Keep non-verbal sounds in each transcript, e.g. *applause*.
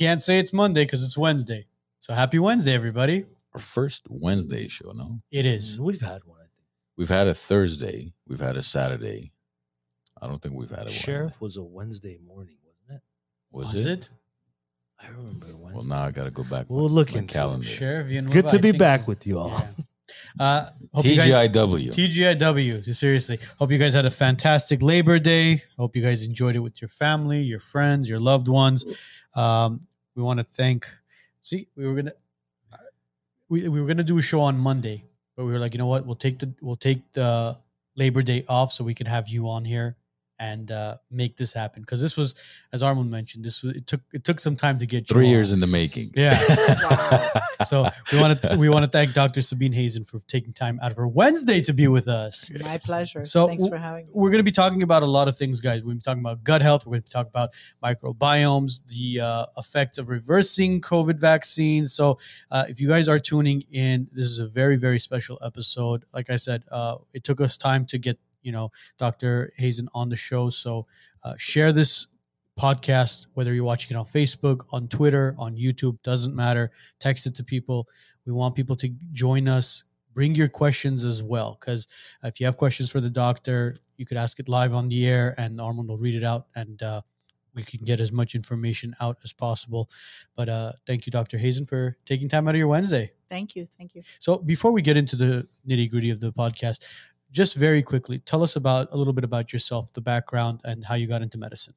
can't say it's Monday because it's Wednesday. So happy Wednesday, everybody. Our first Wednesday show, no? It is. We've had one. I think. We've had a Thursday. We've had a Saturday. I don't think we've had a Sheriff Wednesday. was a Wednesday morning, wasn't it? Was, Was it? it? I remember Wednesday. Well, now I got to go back. We'll my- look my into it. calendar. Sheriff, you know Good to I be back with you all. Yeah. Uh, hope you guys, TGIW. TGIW. Seriously. Hope you guys had a fantastic Labor Day. Hope you guys enjoyed it with your family, your friends, your loved ones. Um, we want to thank. See, we were gonna we, we were gonna do a show on Monday, but we were like, you know what? We'll take the we'll take the Labor Day off so we could have you on here and uh, make this happen because this was, as Armand mentioned, this was it took it took some time to get you Three on. years in the making. Yeah. *laughs* So we want to we want to thank Dr. Sabine Hazan for taking time out of her Wednesday to be with us. My pleasure. So Thanks w- for having me. We're going to be talking about a lot of things, guys. We're going to be talking about gut health. We're going to talk about microbiomes, the uh, effects of reversing COVID vaccines. So, uh, if you guys are tuning in, this is a very, very special episode. Like I said, uh, it took us time to get you know Dr. Hazan on the show. So, uh, share this podcast whether you're watching it on Facebook, on Twitter, on YouTube. Doesn't matter. Text it to people. We want people to join us bring your questions as well because if you have questions for the doctor you could ask it live on the air and armand will read it out and uh, we can get as much information out as possible but uh, thank you dr hazan for taking time out of your wednesday Thank you. Thank you. so before we get into the nitty gritty of the podcast just very quickly tell us about a little bit about yourself the background and how you got into medicine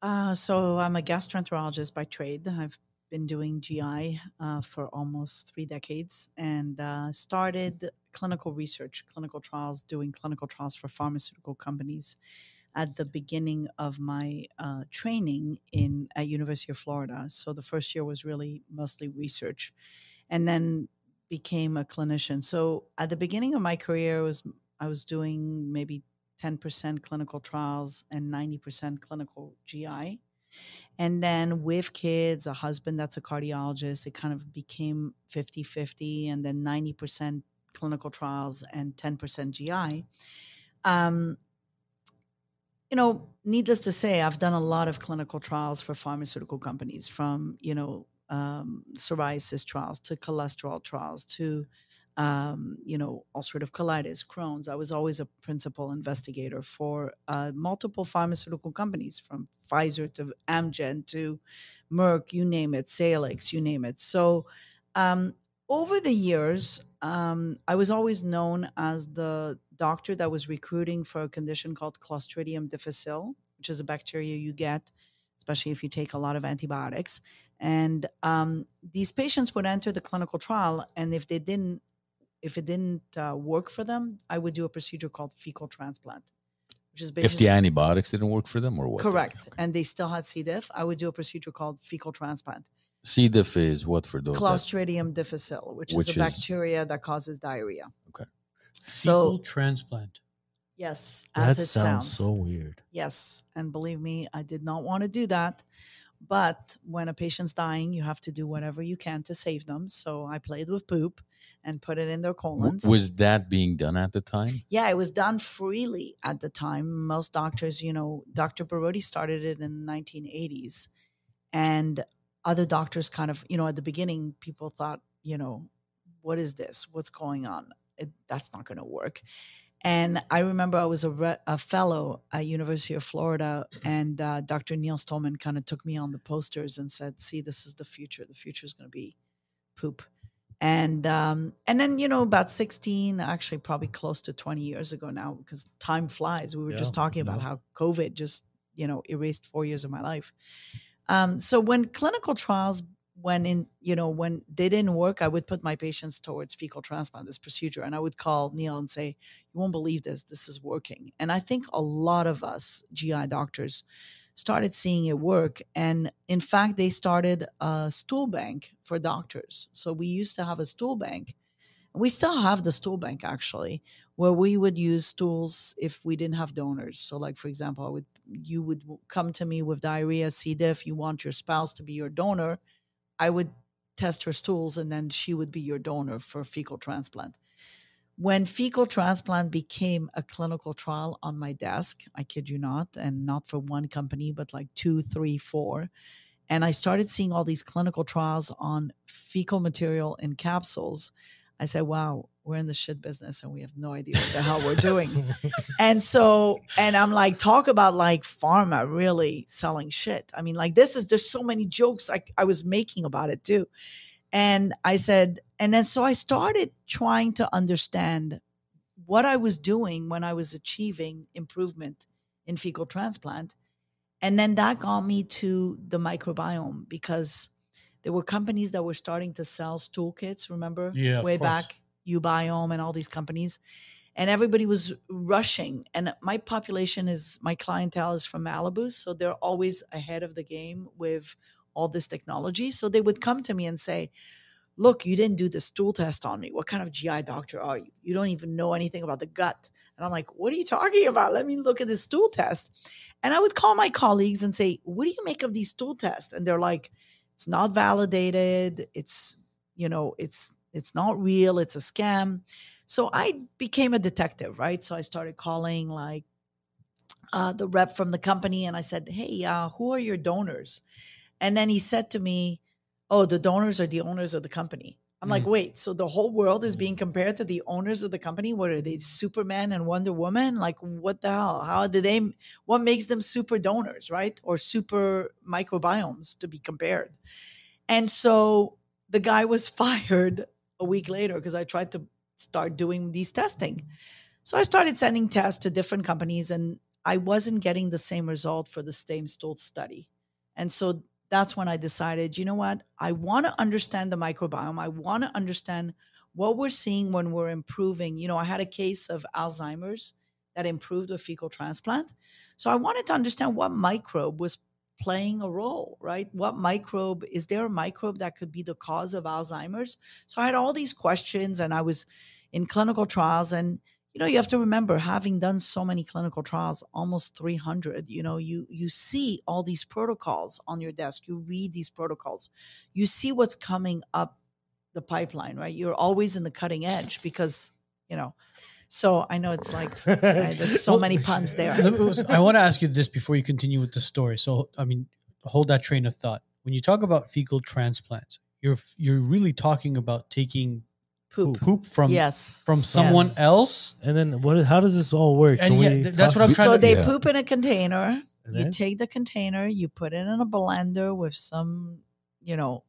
Uh, so I'm a gastroenterologist by trade. I've been doing GI uh, for almost three decades and uh, started clinical research, clinical trials, doing clinical trials for pharmaceutical companies at the beginning of my uh, training in at University of Florida. So the first year was really mostly research, and then became a clinician. So at the beginning of my career, was I was doing maybe 10% clinical trials and 90% clinical GI. And then with kids, a husband that's a cardiologist, it kind of became 50 50, and then 90% clinical trials and 10% GI. Um, you know, needless to say, I've done a lot of clinical trials for pharmaceutical companies from, you know, um, psoriasis trials to cholesterol trials to um, you know, ulcerative colitis, Crohn's. I was always a principal investigator for uh, multiple pharmaceutical companies, from Pfizer to Amgen to Merck, you name it, Salix, you name it. So, um, over the years, um, I was always known as the doctor that was recruiting for a condition called Clostridium difficile, which is a bacteria you get, especially if you take a lot of antibiotics. And um, these patients would enter the clinical trial, and if they didn't if it didn't uh, work for them, I would do a procedure called fecal transplant, which is basically If basically the antibiotics didn't work for them or what? correct, Okay. and they still had C. diff. I would do a procedure called fecal transplant. C. diff is what for those? Clostridium difficile, which, Which is a is- bacteria that causes diarrhea. Okay. Fecal So- transplant Yes, That it sounds sounds. so weird. Yes, and believe me, I did not want to do that. But when a patient's dying, you have to do whatever you can to save them. So I played with poop and put it in their colons. was that being done at the time? Yeah, it was done freely at the time. Most doctors, you know, Dr. Borody started it in the 1980s. And other doctors kind of, you know, at the beginning, people thought, you know, what is this? What's going on? It, that's not going to work. And I remember I was a, re- a fellow at University of Florida, and uh, Dr. Neil Stollman kind of took me on the posters and said, "See, this is the future. The future is going to be poop." And um, and then you know about sixteen, actually probably close to twenty years ago now, because time flies. We were just Yeah, talking about yeah. how COVID just you know erased four years of my life. Um, so when clinical trials when in you know when they didn't work i would put my patients towards fecal transplant this procedure and i would call neil and say you won't believe this this is working and i think a lot of us gi doctors started seeing it work and in fact they started a stool bank for doctors so we used to have a stool bank We still have the stool bank actually, where we would use stools if we didn't have donors. So, like for example, I would you would come to me with diarrhea, C. diff. You want your spouse to be your donor. I would test her stools, and then she would be your donor for fecal transplant. When fecal transplant became a clinical trial on my desk, I kid you not, and not for one company, but like two, three, four. And I started seeing all these clinical trials on fecal material in capsules. I said, wow, we're in the shit business and we have no idea what the hell we're doing. and so, and I'm like, talk about like pharma really selling shit. I mean, like, this is there's so many jokes I, I was making about it too. And I said, and then so I started trying to understand what I was doing when I was achieving improvement in fecal transplant. And then that got me to the microbiome because there were companies that were starting to sell stool kits, remember? Yeah, Way back, uBiome and all these companies. And everybody was rushing. And my population is, my clientele is from Malibu. So they're always ahead of the game with all this technology. So they would come to me and say, Look, you didn't do the stool test on me. What kind of GI doctor are you? You don't even know anything about the gut. And I'm like, What are you talking about? Let me look at this stool test. And I would call my colleagues and say, What do you make of these stool tests? And they're like, It's not validated. It's, you know, it's, it's not real. It's a scam. So I became a detective, right? So I started calling like uh, the rep from the company and I said, Hey, uh, who are your donors? And then he said to me, Oh, the donors are the owners of the company. I'm like, wait, so the whole world is being compared to the owners of the company? What are they, Superman and Wonder Woman? Like, what the hell? How do they, what makes them super donors, right? Or super microbiomes to be compared? And so the guy was *laughs* fired a week later because I tried to start doing these testing. So I started sending tests to different companies and I wasn't getting the same result for the same stool study. And so that's when I decided, you know what? I want to understand the microbiome. I want to understand what we're seeing when we're improving. You know, I had a case of Alzheimer's that improved with fecal transplant. So I wanted to understand what microbe was playing a role, right? What microbe is there a microbe that could be the cause of Alzheimer's? So I had all these questions and I was in clinical trials and you know you have to remember having done so many clinical trials almost 300 you know you you see all these protocols on your desk you read these protocols you see what's coming up the pipeline right you're always in the cutting edge because you know so i know it's like *laughs* uh, there's so Well, many puns there I want to ask you this before you continue with the story. So, I mean, hold that train of thought. When you talk about fecal transplants, you're you're really talking about taking poop, poop from yes from someone yes. else. And then what? How does this all work? And yeah, that's what I'm trying so to- they Yeah. poop in a container you take the container you put it in a blender with some you know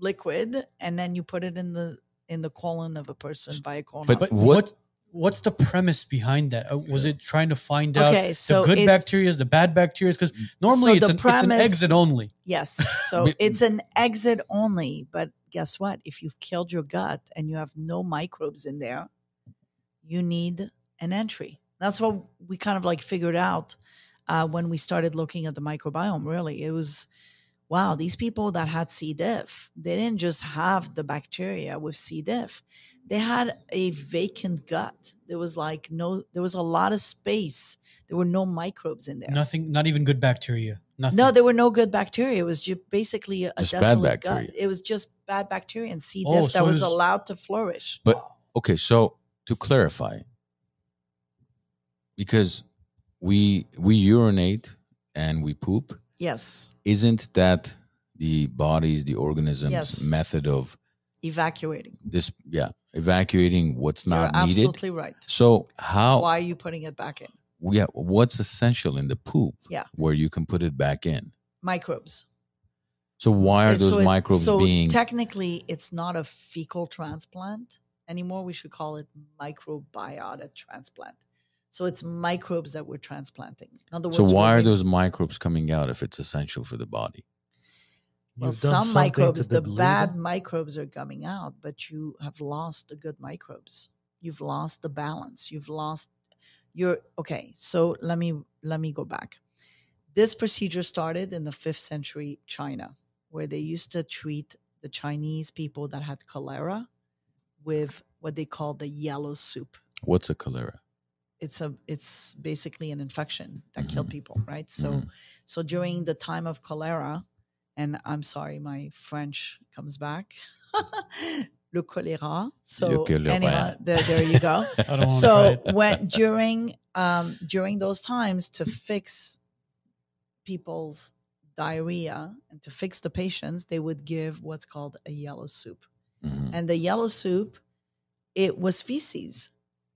liquid and then you put it in the in the colon of a person by a colonoscopy. But But what- what what's the premise behind that? Uh, Was it trying to find out okay so the good bacteria, the bad bacteria? Because normally So it's, an, it's an premise- exit only. Yes. *laughs* So it's an exit only. But guess what? If you've killed your gut and you have no microbes in there, you need an entry. That's what we kind of like figured out uh, when we started looking at the microbiome. Really, it was wow, these people that had C. diff, they didn't just have the bacteria with C. diff. They had a vacant gut. There was like no, there was a lot of space. There were no microbes in there. Nothing, not even good bacteria. Nothing. No, there were no good bacteria. It was just basically a Just bad desolate gut. bacteria. It was just bad bacteria and C. Oh, diff Oh, that so it was was- allowed to flourish. But okay, so to clarify, because we we urinate and we poop, yes, isn't that the body's the organism's Yes. method of evacuating. this? Yeah, evacuating what's You're not needed. absolutely right. So how? Why are you putting it back in? Yeah, what's essential in the poop? Yeah. where you can put it back in. Microbes. So why are those so it- microbes so being? technically it's not a fecal transplant anymore. We should call it microbiota transplant. So it's microbes that we're transplanting. In other words, so why we're those microbes coming out if it's essential for the body? Well, You've done some microbes, the deblue bad microbes are coming out, but you have lost the good microbes. You've lost the balance. You've lost your okay. So let me let me go back. This procedure started in the fifth century China, where they used to treat the Chinese people that had cholera with what they called the yellow soup. What's a cholera? It's a it's basically an infection that killed Mhm. people, right? So Mhm. so during the time of cholera, and I'm sorry, my French comes back. *laughs* Le choléra. So choléra. anyway, there, there you go. *laughs* I don't want to try so *laughs* when during um during those times to fix people's diarrhea and to fix the patients they would give what's called a yellow soup Mhm. and the yellow soup it was feces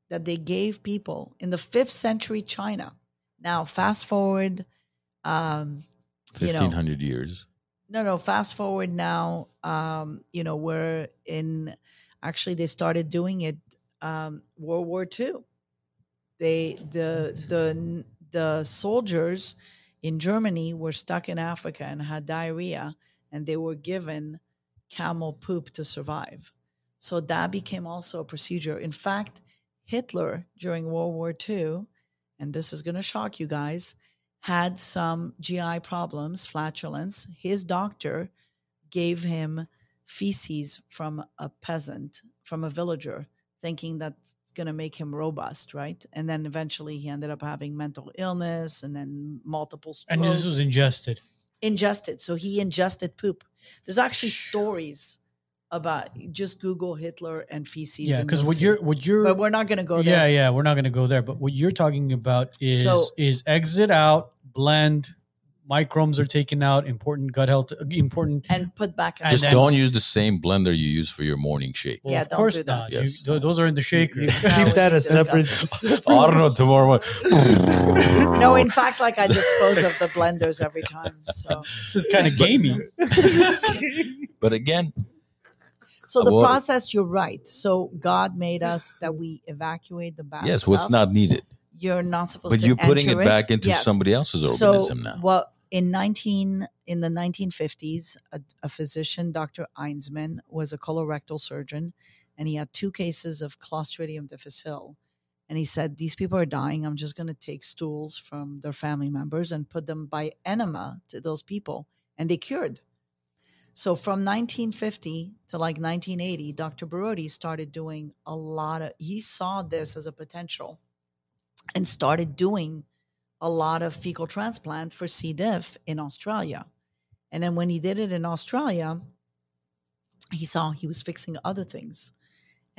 that they gave people in the fifth century china now fast forward um you know, Fifteen hundred years. no, no. Fast forward now. Um, you know, we're in. Actually, they started doing it. Um, World War II. They the the the soldiers in Germany were stuck in Africa and had diarrhea, and they were given camel poop to survive. So that became also a procedure. In fact, Hitler during World War II, and this is going to shock you guys, had some GI problems, flatulence. His doctor gave him feces from a peasant, from a villager, thinking that's going to make him robust, right? And then eventually he ended up having mental illness and then multiple strokes. And this was ingested. ingested. So he ingested poop. There's actually stories about just Google Hitler and feces. Yeah, because what you're what you're but we're not going to go yeah there. yeah we're not going to go there. But what you're talking about is So- is exit out, blend, microbes are taken out, important gut health, important. And put back. in And Just then- don't use the same blender you use for your morning shake. Well, Yeah, of don't course do that. not. Yes. th- those are in the shaker. You That keep that be a separate. disgusting. *laughs* I don't know tomorrow. *laughs* No, in fact, like I dispose of the blenders every time. So, this is kind of gamey. *laughs* but again, so the process, you're right. So God made us that we evacuate the bad yes, what's stuff. not needed. You're not supposed But to. But you're putting it enter back into Yes. somebody else's so, organism now. Well, in 19 in the 1950s, a, a physician, Dr. Eiseman, was a colorectal surgeon, and he had two cases of Clostridium difficile. And he said, "These people are dying. I'm just going to take stools from their family members and put them by enema to those people, and they cured." So from 1950 to like 1980, Dr. Borody started doing a lot of. He saw this as a potential, and started doing a lot of fecal transplant for C. diff in Australia. And then when he did it in Australia, he saw he was fixing other things.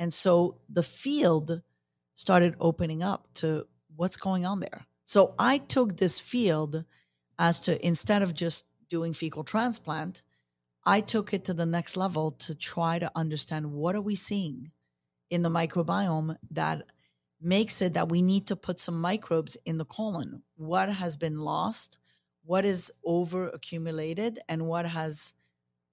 And so the field started opening up to what's going on there. So I took this field as to instead of just doing fecal transplant, I took it to the next level to try to understand what are we seeing in the microbiome that makes it that we need to put some microbes in the colon. What has been lost, what is over accumulated, and what has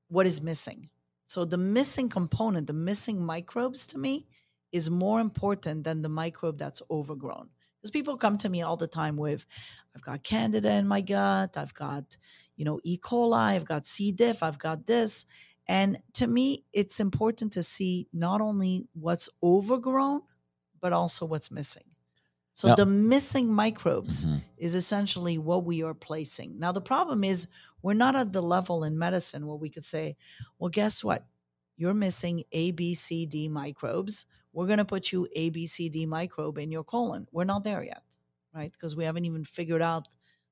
what is missing. So the missing component, the missing microbes to me is more important than the microbe that's overgrown. Because people come to me all the time with, I've got candida in my gut, I've got, you know, E. coli, I've got C. diff, I've got this. And to me, it's important to see not only what's overgrown, but also what's missing. So Now- the missing microbes Mhm. is essentially what we are placing. Now, the problem is we're not at the level in medicine where we could say, well, guess what? You're missing A, B, C, D microbes. We're going to put you A, B, C, D microbe in your colon. We're not there yet, right? Because we haven't even figured out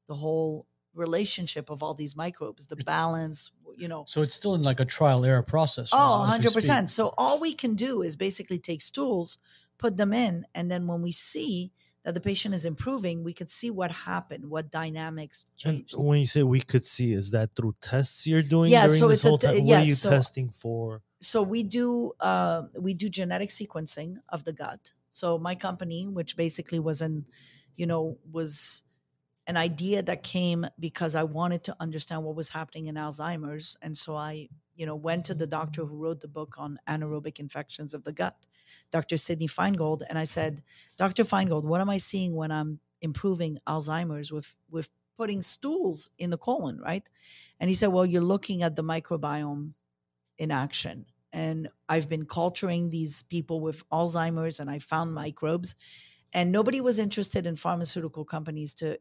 the whole relationship of all these microbes, the balance, you know. So it's still in like a trial error process. Oh, as we speak. 100%. So all we can do is basically take stools, put them in, and then when we see that the patient is improving, we could see what happened, what dynamics And changed. when you say we could see, is that through tests you're doing Yeah, during so this it's a whole t- time? What are you so- testing for? So we do uh, we do genetic sequencing of the gut. So my company, which basically was an, you know, was an idea that came because I wanted to understand what was happening in Alzheimer's, and so I, you know, went to the doctor who wrote the book on anaerobic infections of the gut, Dr. Sydney Finegold, and I said, Dr. Finegold, what am I seeing when I'm improving Alzheimer's with with putting stools in the colon, right? And he said, well, you're looking at the microbiome in action. And I've been culturing these people with Alzheimer's and I found microbes. And nobody was interested in pharmaceutical companies to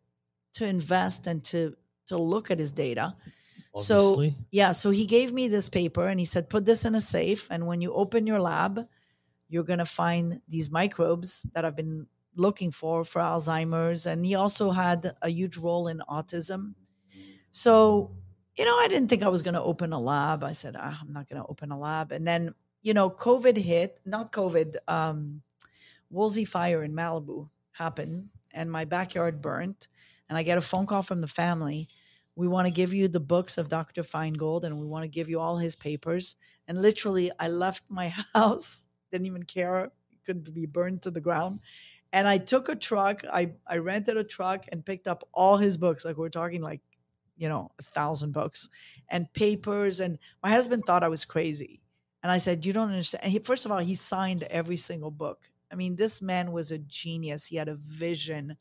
to invest and to to look at his data. So Obviously. yeah, so he gave me this paper and he said, put this in a safe. And when you open your lab, you're going to find these microbes that I've been looking for for Alzheimer's. And he also had a huge role in autism. So, you know, I didn't think I was going to open a lab. I said, ah, I'm not going to open a lab. And then, you know, COVID hit, not COVID, um, Woolsey fire in Malibu happened and my backyard burnt. And I get a phone call from the family. We want to give you the books of Dr. Finegold and we want to give you all his papers. And literally, I left my *laughs* house, didn't even care, could be burned to the ground. And I took a truck, I, I rented a truck and picked up all his books. Like we're talking like, you know, a thousand books and papers. And my husband thought I was crazy. And I said, You don't understand. He, first of all, he signed every single book. I mean, this man was a genius. He had a vision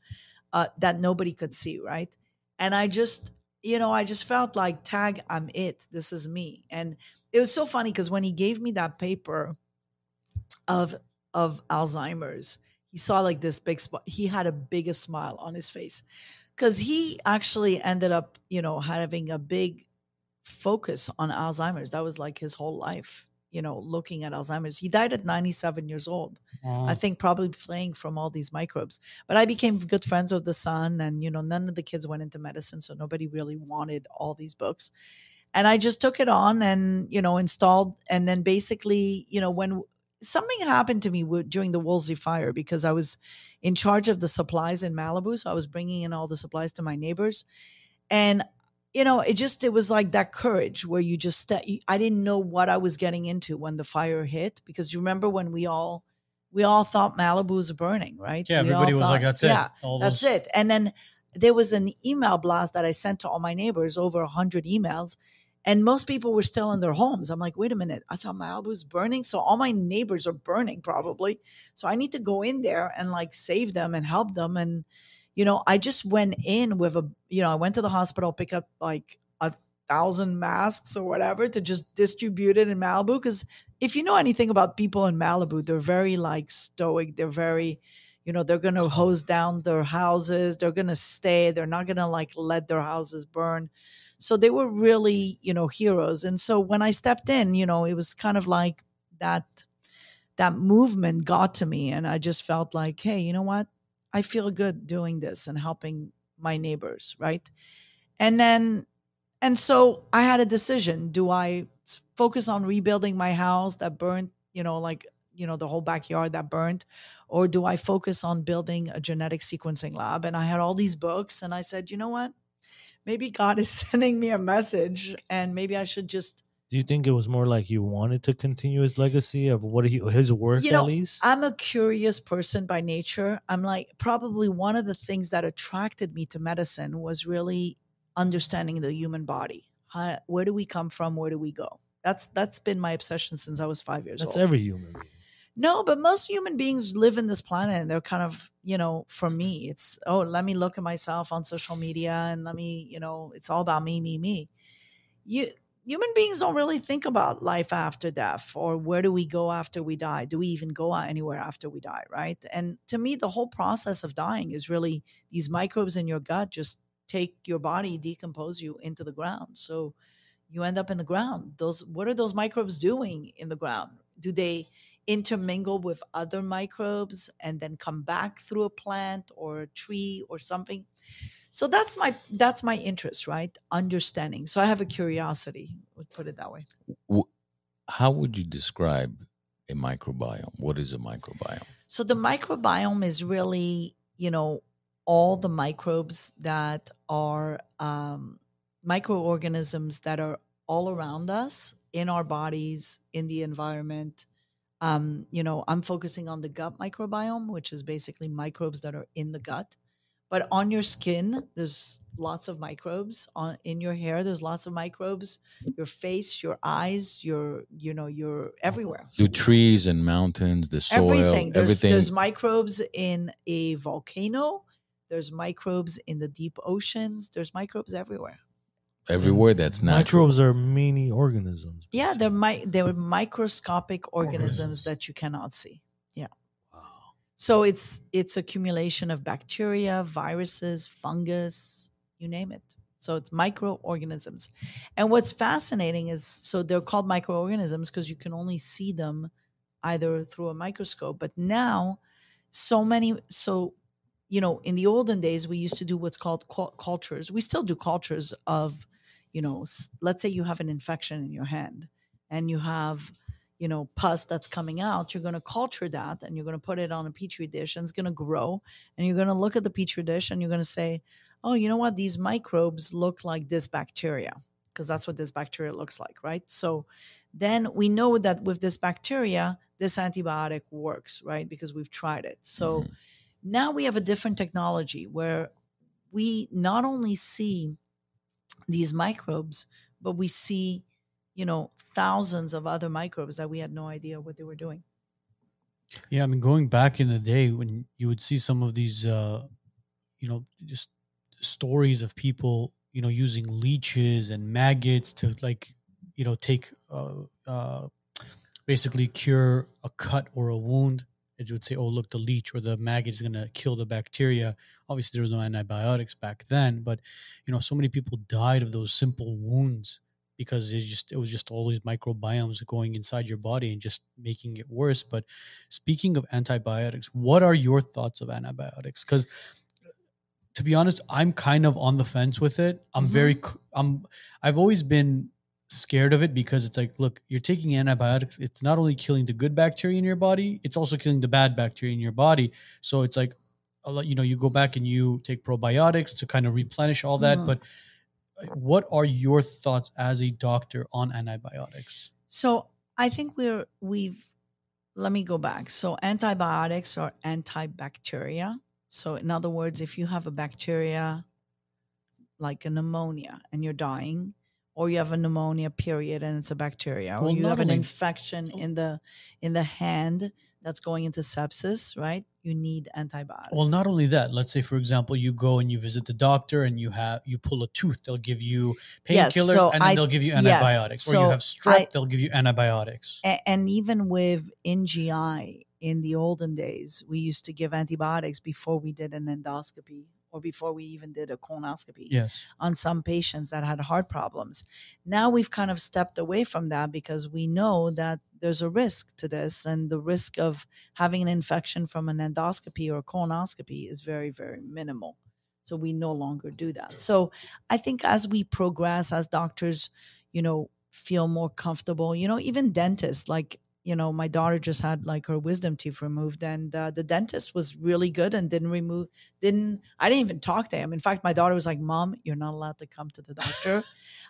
uh, that nobody could see, right? And I just, you know, I just felt like, tag, I'm it. This is me. And it was so funny because when he gave me that paper of of Alzheimer's, he saw like this big spot. He had a biggest smile on his face because he actually ended up, you know, having a big focus on Alzheimer's. That was like his whole life you know, looking at Alzheimer's. He died at 97 years old. I think probably playing from all these microbes. But I became good friends with the son, and you know, none of the kids went into medicine, so nobody really wanted all these books. And I just took it on and you know installed, and then basically, you know, when something happened to me during the Woolsey fire because I was in charge of the supplies in Malibu, so I was bringing in all the supplies to my neighbors, and you know, it just it was like that courage where you just I didn't know what I was getting into when the fire hit because you remember when we all we all thought Malibu was burning, right? Yeah, we everybody was thought, like, "That's it." Yeah, that's it. And then there was an email blast that I sent to all my neighbors, over a hundred emails, and most people were still in their homes. I'm like, wait a minute, I thought Malibu was burning, so all my neighbors are burning probably. So I need to go in there and like save them and help them and you know, I just went in with a, you know, I went to the hospital, pick up like a thousand masks or whatever to just distribute it in Malibu. Because if you know anything about people in Malibu, they're very like stoic. They're very, you know, they're going to hose down their houses. They're going to stay. They're not going to like let their houses burn. So they were really, you know, heroes. And so when I stepped in, you know, it was kind of like that that movement got to me and I just felt like, hey, you know what? I feel good doing this and helping my neighbors, right? And then, and so I had a decision. Do I focus on rebuilding my house that burned, you know, like, you know, the whole backyard that burned? Or do I focus on building a genetic sequencing lab? And I had all these books and I said, you know what? Maybe God is *laughs* sending me a message and maybe I should just Do you think it was more like you wanted to continue his legacy of what he his work You know, at least? I'm a curious person by nature. I'm like probably one of the things that attracted me to medicine was really understanding the human body. How, where do we come from? Where do we go? That's that's been my obsession since I was five years That's old. That's every human being. No, but most human beings live in this planet and they're kind of, you know, for me, it's oh, let me look at myself on social media and let me, you know, it's all about me, me, me. You human beings don't really think about life after death or where do we go after we die? Do we even go anywhere after we die, right? And to me, the whole process of dying is really these microbes in your gut just take your body, decompose you into the ground. So you end up in the ground. Those what are those microbes doing in the ground? Do they intermingle with other microbes and then come back through a plant or a tree or something? So that's my that's my interest, right? Understanding. So I have a curiosity. Would put it that way. How would you describe a microbiome? What is a microbiome? So the microbiome is really, you know, all the microbes that are um, microorganisms that are all around us in our bodies, in the environment. Um, you know, I'm focusing on the gut microbiome, which is basically microbes that are in the gut. But on your skin, there's lots of microbes. On in your hair, there's lots of microbes. Your face, your eyes, your you know, your everywhere. Do trees and mountains, the soil, everything. There's, everything. there's microbes in a volcano. There's microbes in the deep oceans. There's microbes everywhere. Everywhere mm. that's natural. Microbes are mini organisms. Yeah, they're mi- they're microscopic organisms Organisms. that you cannot see. Yeah. Wow. So it's it's accumulation of bacteria, viruses, fungus, you name it. So it's microorganisms. And what's fascinating is so they're called microorganisms because you can only see them either through a microscope. But now, so many, so, you know, in the olden days, we used to do what's called cul- cultures. We still do cultures of, you know, let's say you have an infection in your hand and you have, you know, pus that's coming out. You're going to culture that and you're going to put it on a petri dish and it's going to grow. And you're going to look at the petri dish and you're going to say, oh, you know what? These microbes look like this bacteria because that's what this bacteria looks like, right? So then we know that with this bacteria, this antibiotic works, right? Because we've tried it. So Mhm. now we have a different technology where we not only see these microbes, but we see, you know, thousands of other microbes that we had no idea what they were doing. Yeah, I mean, going back in the day when you would see some of these, uh, you know, just stories of people, you know, using leeches and maggots to like, you know, take, uh, uh, basically cure a cut or a wound. It would say, oh, look, the leech or the maggot is going to kill the bacteria. Obviously, there was no antibiotics back then, but, you know, so many people died of those simple wounds because it just it was just all these microbiomes going inside your body and just making it worse. But speaking of antibiotics, what are your thoughts of antibiotics? Because to be honest, I'm kind of on the fence with it. I'm mm-hmm. very i'm i've always been scared of it because it's like, look, you're taking antibiotics. It's not only killing the good bacteria in your body, it's also killing the bad bacteria in your body. So it's like a lot, you know, you go back and you take probiotics to kind of replenish all that. Mhm. But uh, what are your thoughts as a doctor on antibiotics? So I think we're we've let me go back. So antibiotics are antibacteria. So in other words, if you have a bacteria like a pneumonia and you're dying, or you have a pneumonia period and it's a bacteria, or you have an infection oh. in the in the hand that's going into sepsis, right? You need antibiotics. Well, not only that. Let's say, for example, you go and you visit the doctor and you have you pull a tooth. They'll give you Yes, painkillers so and then I- they'll give you yes, antibiotics. or you have strep, I- they'll give you antibiotics. And even with NGI in the olden days, we used to give antibiotics before we did an endoscopy or before we even did a colonoscopy yes. on some patients that had heart problems. Now we've kind of stepped away from that because we know that there's a risk to this, and the risk of having an infection from an endoscopy or colonoscopy is very, very minimal. So we no longer do that. So I think as we progress, as doctors, you know, feel more comfortable, you know, even dentists, like, you know, my daughter just had like her wisdom teeth removed, and uh, the dentist was really good and didn't remove, didn't, I didn't even talk to him. In fact, my daughter was like, Mom, you're not allowed to come to the doctor.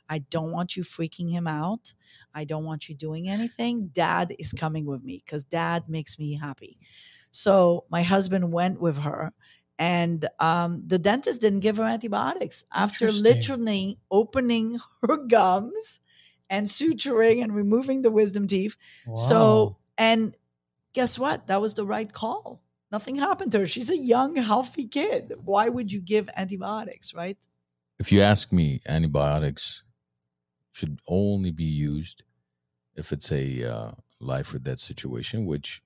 I don't want you freaking him out. I don't want you doing anything. Dad is coming with me because dad makes me happy. So my husband went with her, and um, the dentist didn't give her antibiotics after literally opening *laughs* her gums and suturing and removing the wisdom teeth. So, and guess what? That was the right call. Nothing happened to her. She's a young, healthy kid. Why would you give antibiotics, right? If you ask me, antibiotics should only be used if it's a uh, life or death situation, which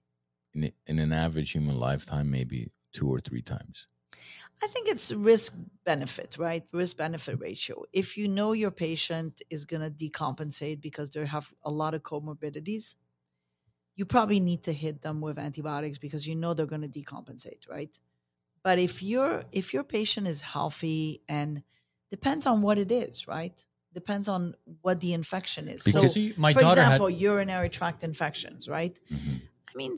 in, in an average human lifetime, maybe two or three times. I think it's risk benefit, right? Risk benefit ratio. If you know your patient is going to decompensate because they have a lot of comorbidities, you probably need to hit them with antibiotics because you know they're going to decompensate, right? But if your if your patient is healthy and depends on what it is, right? Depends on what the infection is. Because- See, my for daughter example, had urinary tract infections, right? Mhm. I mean,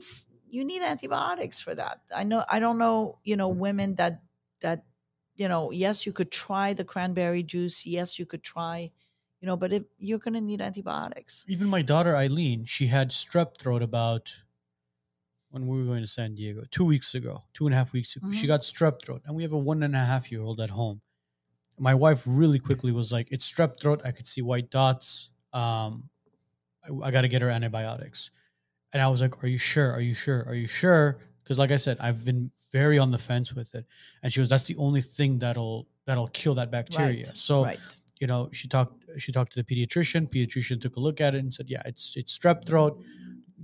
you need antibiotics for that. I know. I don't know. You know, women that that you know. Yes, you could try the cranberry juice. Yes, you could try. You know, but if you're going to need antibiotics, even my daughter Eileen, she had strep throat about when we were going to San Diego two weeks ago, two and a half weeks ago. She Mhm. got strep throat, and we have a one and a half year old at home. My wife really quickly was like, "It's strep throat. I could see white dots. Um, I, I got to get her antibiotics." And I was like, "Are you sure? Are you sure? Are you sure?" Because, like I said, I've been very on the fence with it. And she was, "That's the only thing that'll that'll kill that bacteria." Right, So right? you know, she talked she talked to the pediatrician. Pediatrician took a look at it and said, "Yeah, it's it's strep throat.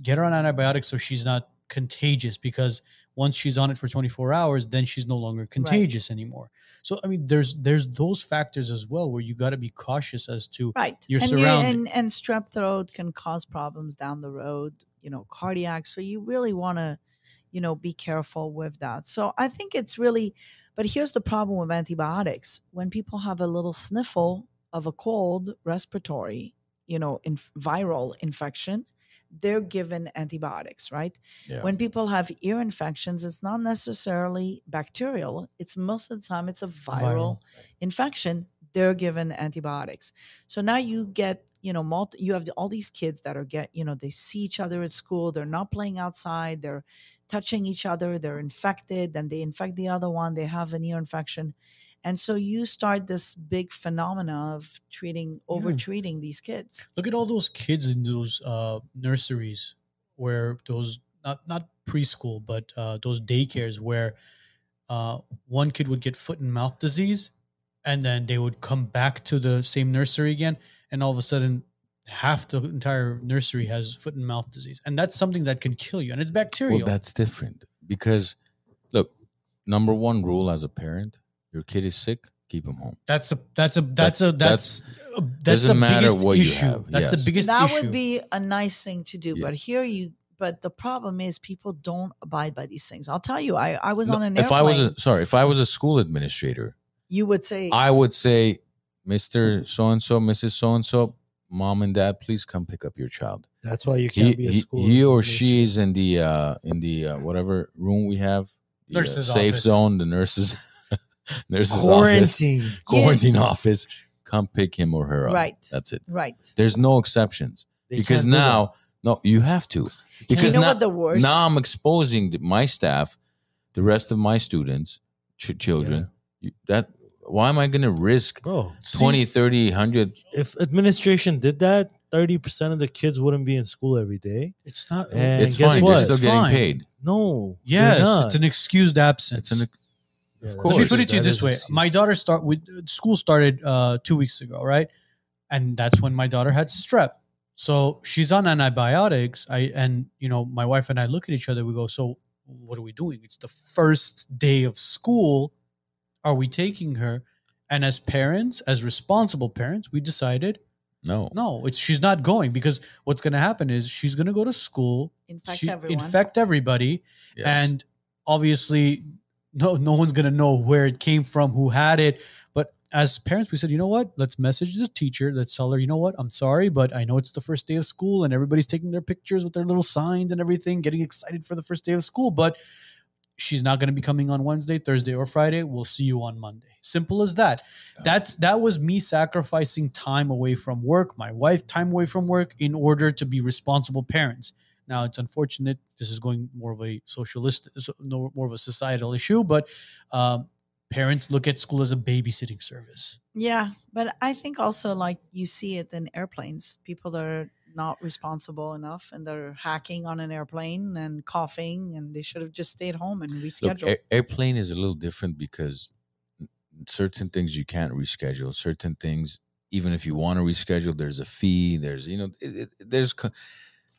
Get her on antibiotics so she's not contagious because once she's on it for 24 hours, then she's no longer contagious anymore. So I mean, there's there's those factors as well where you got to be cautious as to right your and, surrounding. and and strep throat can cause problems down the road you know cardiac so you really want to you know be careful with that. So i think it's really but here's the problem with antibiotics. When people have a little sniffle of a cold respiratory you know in, viral infection they're given antibiotics right? Yeah. when people have ear infections it's not necessarily bacterial. It's most of the time it's a viral, Viral. infection. They're given antibiotics. So now you get you know multi, you have all these kids that are get you know they see each other at school. They're not playing outside. They're touching each other they're infected then they infect the other one they have an ear infection. And so you start this big phenomena of treating over treating these kids. Look at all those kids in those uh, nurseries where those not not preschool but uh, those daycares where uh, one kid would get foot and mouth disease, and then they would come back to the same nursery again, and all of a sudden half the entire nursery has foot and mouth disease, and that's something that can kill you, and it's bacterial. Well, that's different because, look, number one rule as a parent: your kid is sick, keep him home. that's a that's a that's a that's uh, that's, that's doesn't the matter biggest what you issue. have, That's the yes. biggest that issue. would be a nice thing to do Yeah. but here you but the problem is people don't abide by these things i'll tell you i, I was No, on an if airplane I was a, sorry, if I was a school administrator, you would say I would say, Mister So and So, Mrs. So and So, mom and dad, please come pick up your child. That's why you can't be a he, school. he or she is in the uh in the uh, whatever room we have, the, uh, Nurse's safe office. zone, the nurses, *laughs* nurses office, quarantine. *laughs* quarantine office. Come pick him or her up. Right. That's it. right There's no exceptions They because can't do that. now, no, you have to. Because you know now, what the worst now I'm exposing the, my staff, the rest of my students, ch- children. You, that why am I going to risk bro, 20, 30, 100? if administration did that, thirty percent of the kids wouldn't be in school every day. it's not. And It's guess fine. what? They're still It's getting fine. paid. No, Yes, not. it's an excused absence. It's an, Yeah, of that course. Let me put it to you this way: excuse. my daughter start with school started uh, two weeks ago, right? And that's when my daughter had strep. So she's on antibiotics. I and you know my wife and I look at each other. We go, so what are we doing? It's the first day of school. Are we taking her? And as parents, as responsible parents, we decided no. no, it's she's not going because what's going to happen is she's going to go to school, infect she, everyone. infect everybody, Yes. and obviously no no one's gonna know where it came from who had it. But as parents we said you know what? Let's message the teacher. Let's tell her you know what? I'm sorry but i know it's the first day of school and everybody's taking their pictures with their little signs and everything getting excited for the first day of school but she's not going to be coming on wednesday thursday or friday. We'll see you on monday. Simple as that. That's that was me sacrificing time away from work my wife time away from work in order to be responsible parents. Now it's unfortunate. This is going more of a socialist, more of a societal issue, but um, parents look at school as a babysitting service. Yeah, but I think also like you see it in airplanes, people that are not responsible enough and they're hacking on an airplane and coughing, and they should have just stayed home and Look, rescheduled. air- airplane is a little different because certain things you can't reschedule. Certain things, even if you want to reschedule, there's a fee. There's you know, it, it, there's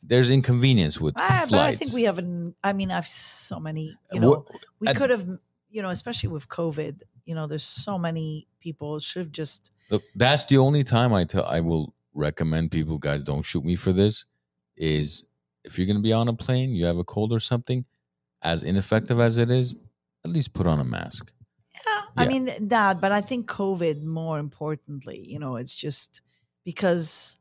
there's inconvenience with Ah, flights. but I think we have an. I mean, I've so many. You know, what- we could have. You know, especially with COVID. You know, there's so many people should have just. Look, that's the only time I tell I will recommend people, guys, don't shoot me for this. Is if you're gonna be on a plane, you have a cold or something, as ineffective as it is, at least put on a mask. Yeah, I mean that, but I think COVID more importantly. You know, it's just because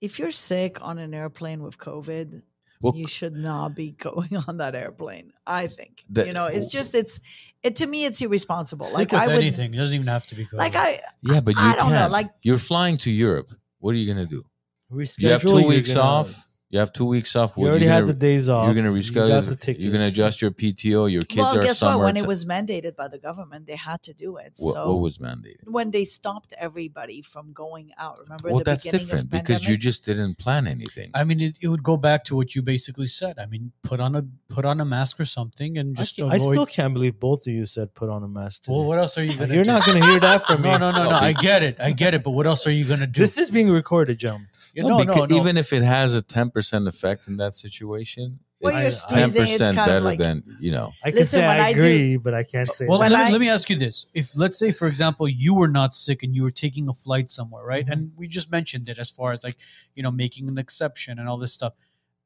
if you're sick on an airplane with COVID, Well, you should not be *laughs* going on that airplane. I think The- you know it's just it's it to me it's irresponsible. Sick like with I would anything. It doesn't even have to be COVID. like I yeah, but you I don't know, can't. like- you're flying to Europe. What are you gonna do? Reschedule, You have 2 weeks gonna- off. You have two weeks off. You What, already you're had gonna- the days off. You're gonna You reschedule. got the You're gonna adjust your PTO. Your kids well, are guess somewhere. what? When it was mandated by the government, they had to do it. what, so what was mandated? when they stopped everybody from going out, remember? Well, the that's beginning of different because you pandemic? just didn't plan anything. I mean, it, it would go back to what you basically said. I mean, put on a put on a mask or something, and I, just ca- I avoid. still can't believe both of you said put on a mask. Today. well, what else are you gonna? You're do? not going to hear that from *laughs* me. No, no, no, no. I get it. I get it. But what else are you gonna do? This is being recorded, Jum. You No, know, no, because no. even if it has a ten percent effect in that situation, Well, you're it's ten percent better like- than you know. I can Listen, say when I I do- agree, but I can't say. Well, let, me, I- let me ask you this: If let's say, for example, you were not sick and you were taking a flight somewhere, right? Mhm. And we just mentioned it as far as like you know making an exception and all this stuff,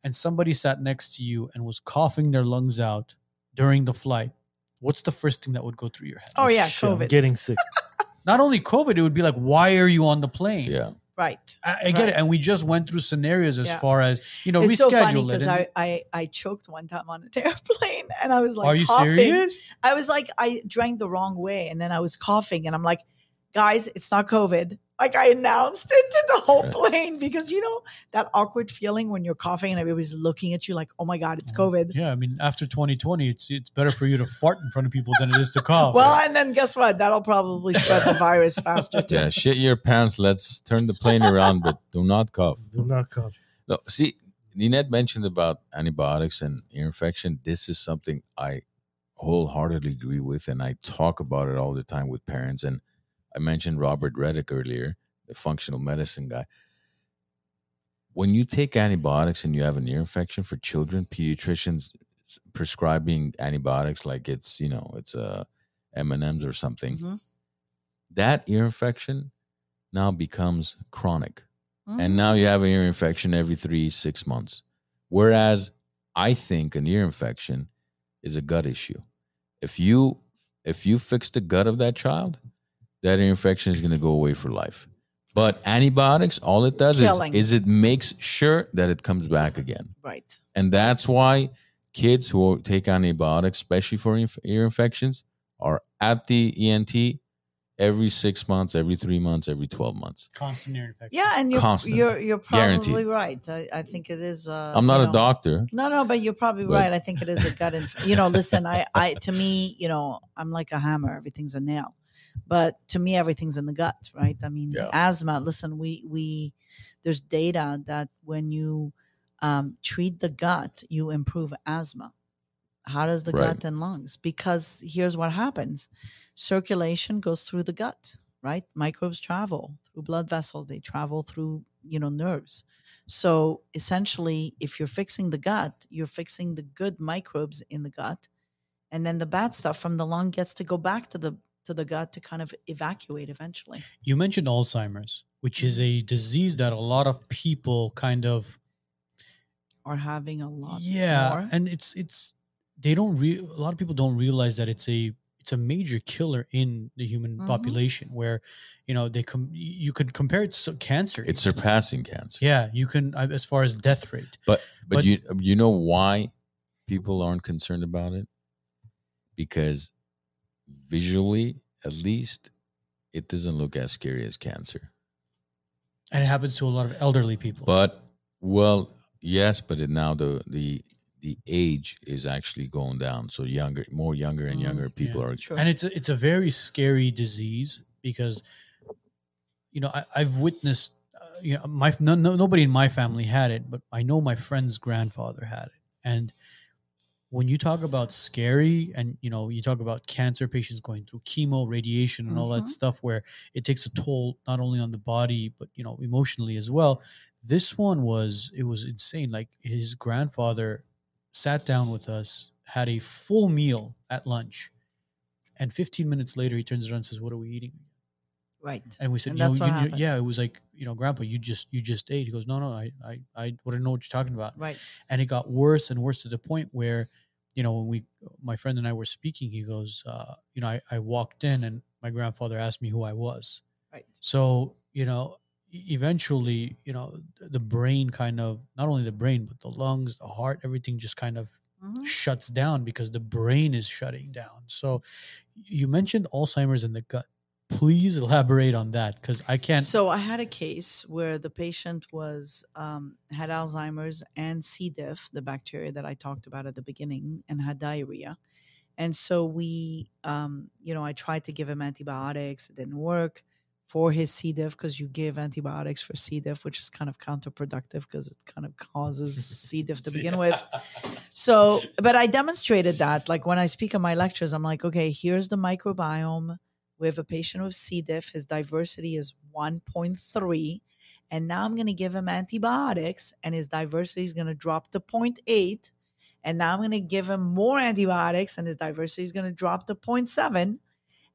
and somebody sat next to you and was coughing their lungs out during the flight. What's the first thing that would go through your head? Oh yeah, Shit, I'm COVID. getting sick. Not only COVID, it would be like, why are you on the plane? Yeah, right. I, I get it, and we just went through scenarios as Yeah. far as you know it's so reschedule it. because I, I I choked one time on an *laughs* airplane and I was like, are you coughing. serious? I was like, I drank the wrong way, and then I was coughing, and I'm like, guys, it's not COVID. Like I announced it to the whole plane because you know that awkward feeling when you're coughing and everybody's looking at you like, oh my god, it's COVID. Yeah, I mean, after 2020, it's it's better for you to fart in front of people than it is to cough. Well, and then guess what? That'll probably spread the virus faster too. yeah. Shit your pants. Let's turn the plane around, but do not cough. Do not cough. No, see, Ninette mentioned about antibiotics and ear infection. This is something I wholeheartedly agree with, and I talk about it all the time with parents. And I mentioned Robert Reddick earlier, the functional medicine guy. When you take antibiotics and you have an ear infection for children, pediatricians prescribing antibiotics like it's you know it's a M and M's or something. Mhm. That ear infection now becomes chronic Mhm. and now you have an ear infection every three six months whereas i think an ear infection is a gut issue if you if you fix the gut of that child that ear infection is going to go away for life but antibiotics all it does is, Killing. is it makes sure that it comes back again right. and that's why kids who take antibiotics especially for inf- ear infections are at the ent every six months every three months every 12 months constant ear infection. Yeah, and you're Constant. you're you're probably Guaranteed. right. I, I think it is. Uh, i'm not you a know- doctor No, no, but you're probably But- right. I think it is a gut. Inf- you know, listen, I, I, to me, you know, I'm like a hammer. Everything's a nail, but to me, everything's in the gut, right? I mean, Yeah. asthma. Listen, we we there's data that when you um, treat the gut, you improve asthma. How does the Right. gut and lungs? Because here's what happens: circulation goes through the gut, right? Microbes travel through blood vessels. They travel through you know nerves. So essentially, if you're fixing the gut, you're fixing the good microbes in the gut, and then the bad stuff from the lung gets to go back to the to the gut to kind of evacuate eventually. You mentioned Alzheimer's, which is Mm-hmm. a disease that a lot of people kind of are having a lot yeah, more. and it's it's they don't re- a lot of people don't realize that it's a it's a major killer in the human Mhm. population where you know they com- you could compare it to cancer. It's even. surpassing cancer. yeah, you can uh, as far as death rate. But but, But- you you know why people aren't concerned about it? Because visually, at least, it doesn't look as scary as cancer. And it happens to a lot of elderly people. But well, yes, but it, now the the the age is actually going down. So younger, more younger and Mm, younger people yeah. are. Sure. and it's a, it's a very scary disease because you know I, I've witnessed uh, you know my no, no, nobody in my family had it, but I know my friend's grandfather had it, and when you talk about scary and you know you talk about cancer patients going through chemo radiation and all that Mhm. stuff where it takes a toll not only on the body but you know emotionally as well this one was it was insane like his grandfather sat down with us had a full meal at lunch and 15 minutes later he turns around and says what are we eating right. and we said And you know, what you- you- yeah it was like you know grandpa you just you just ate he goes no no i i i wouldn't know what you're talking about Right. and it got worse and worse to the point where you know when we my friend and i were speaking he goes uh you know i, I walked in and my grandfather asked me who i was Right. so you know eventually you know the brain kind of not only the brain but the lungs the heart everything just kind of Mhm. shuts down because the brain is shutting down so you mentioned alzheimer's in the gut please elaborate on that because i can't So I had a case where the patient was um, had Alzheimer's and C. diff, the bacteria that I talked about at the beginning, and had diarrhea. And so we, um, you know, I tried to give him antibiotics. It didn't work for his C. diff because you give antibiotics for C. diff, which is kind of counterproductive because it kind of causes C. diff to begin with. So, but I demonstrated that. Like when I speak in my lectures, I'm like, okay, here's the microbiome. We have a patient with C. diff. His diversity is 1.3. And now I'm going to give him antibiotics, and his diversity is going to drop to 0.8. And now I'm going to give him more antibiotics, and his diversity is going to drop to 0.7.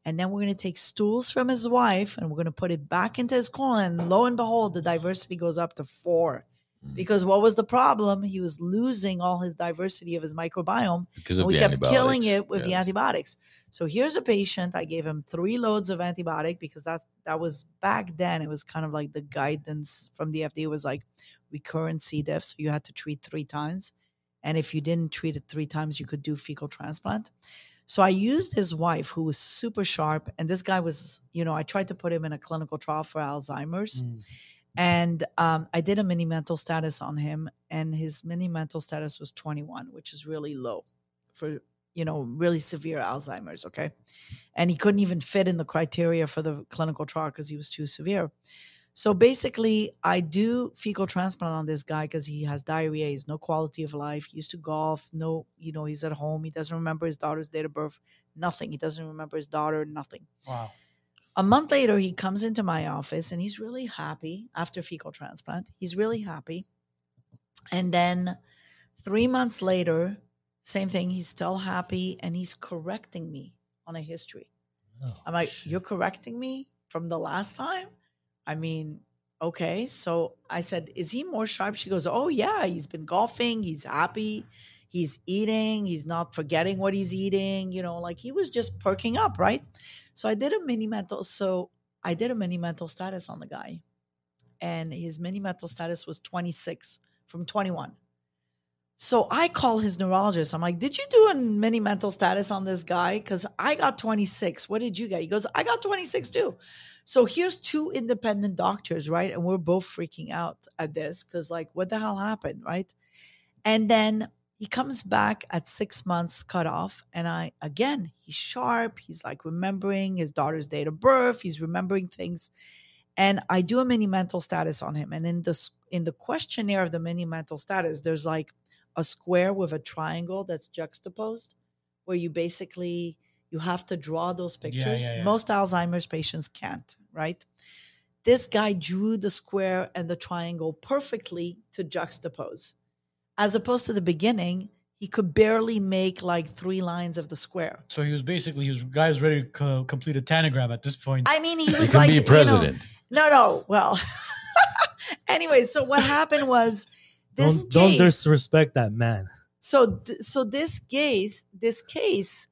And then we're going to take stools from his wife and we're going to put it back into his colon. And lo and behold, the diversity goes up to four. Mm. Because what was the problem? He was losing all his diversity of his microbiome because we kept killing it with the antibiotics. So here's a patient. I gave him three loads of antibiotic because that that was back then. It was kind of like the guidance from the FDA was like recurrent C. diff, so you had to treat three times, and if you didn't treat it three times, you could do fecal transplant. So I used his wife, who was super sharp, and this guy was, you know, I tried to put him in a clinical trial for Alzheimer's. Mm. And um, I did a mini mental status on him, and his mini mental status was 21, which is really low for you know really severe Alzheimer's. Okay, and he couldn't even fit in the criteria for the clinical trial because he was too severe. So basically, I do fecal transplant on this guy because he has diarrhea. He's no quality of life. He used to golf. No, you know, he's at home. He doesn't remember his daughter's date of birth. Nothing. He doesn't remember his daughter. Nothing. Wow. A month later, he comes into my office and he's really happy after fecal transplant. He's really happy. And then three months later, same thing. He's still happy and he's correcting me on a history. Oh, I'm like, shit. you're correcting me from the last time? I mean, okay. So I said, is he more sharp? She goes, oh, yeah. He's been golfing. He's happy. He's eating. He's not forgetting what he's eating. You know, like he was just perking up, right? So I did a mini mental. So I did a mini mental status on the guy. And his mini mental status was 26 from 21. So I call his neurologist. I'm like, did you do a mini mental status on this guy? Because I got 26. What did you get? He goes, I got 26 too. So here's two independent doctors, right? And we're both freaking out at this because, like, what the hell happened, right? And then he comes back at six months cut off. And I, again, he's sharp. He's like remembering his daughter's date of birth. He's remembering things. And I do a mini mental status on him. And in the, in the questionnaire of the mini mental status, there's like a square with a triangle that's juxtaposed where you basically you have to draw those Yeah, pictures yeah, yeah. most alzheimer's patients can't right this guy drew the square and the triangle perfectly to juxtapose as opposed to the beginning he could barely make like three lines of the square So he was basically he was guy was ready to co- complete a tanagram at this point. i mean he He was can like be you know, president. no no well *laughs* anyway so what happened was this don't, don't disrespect that man. so th- so this case this case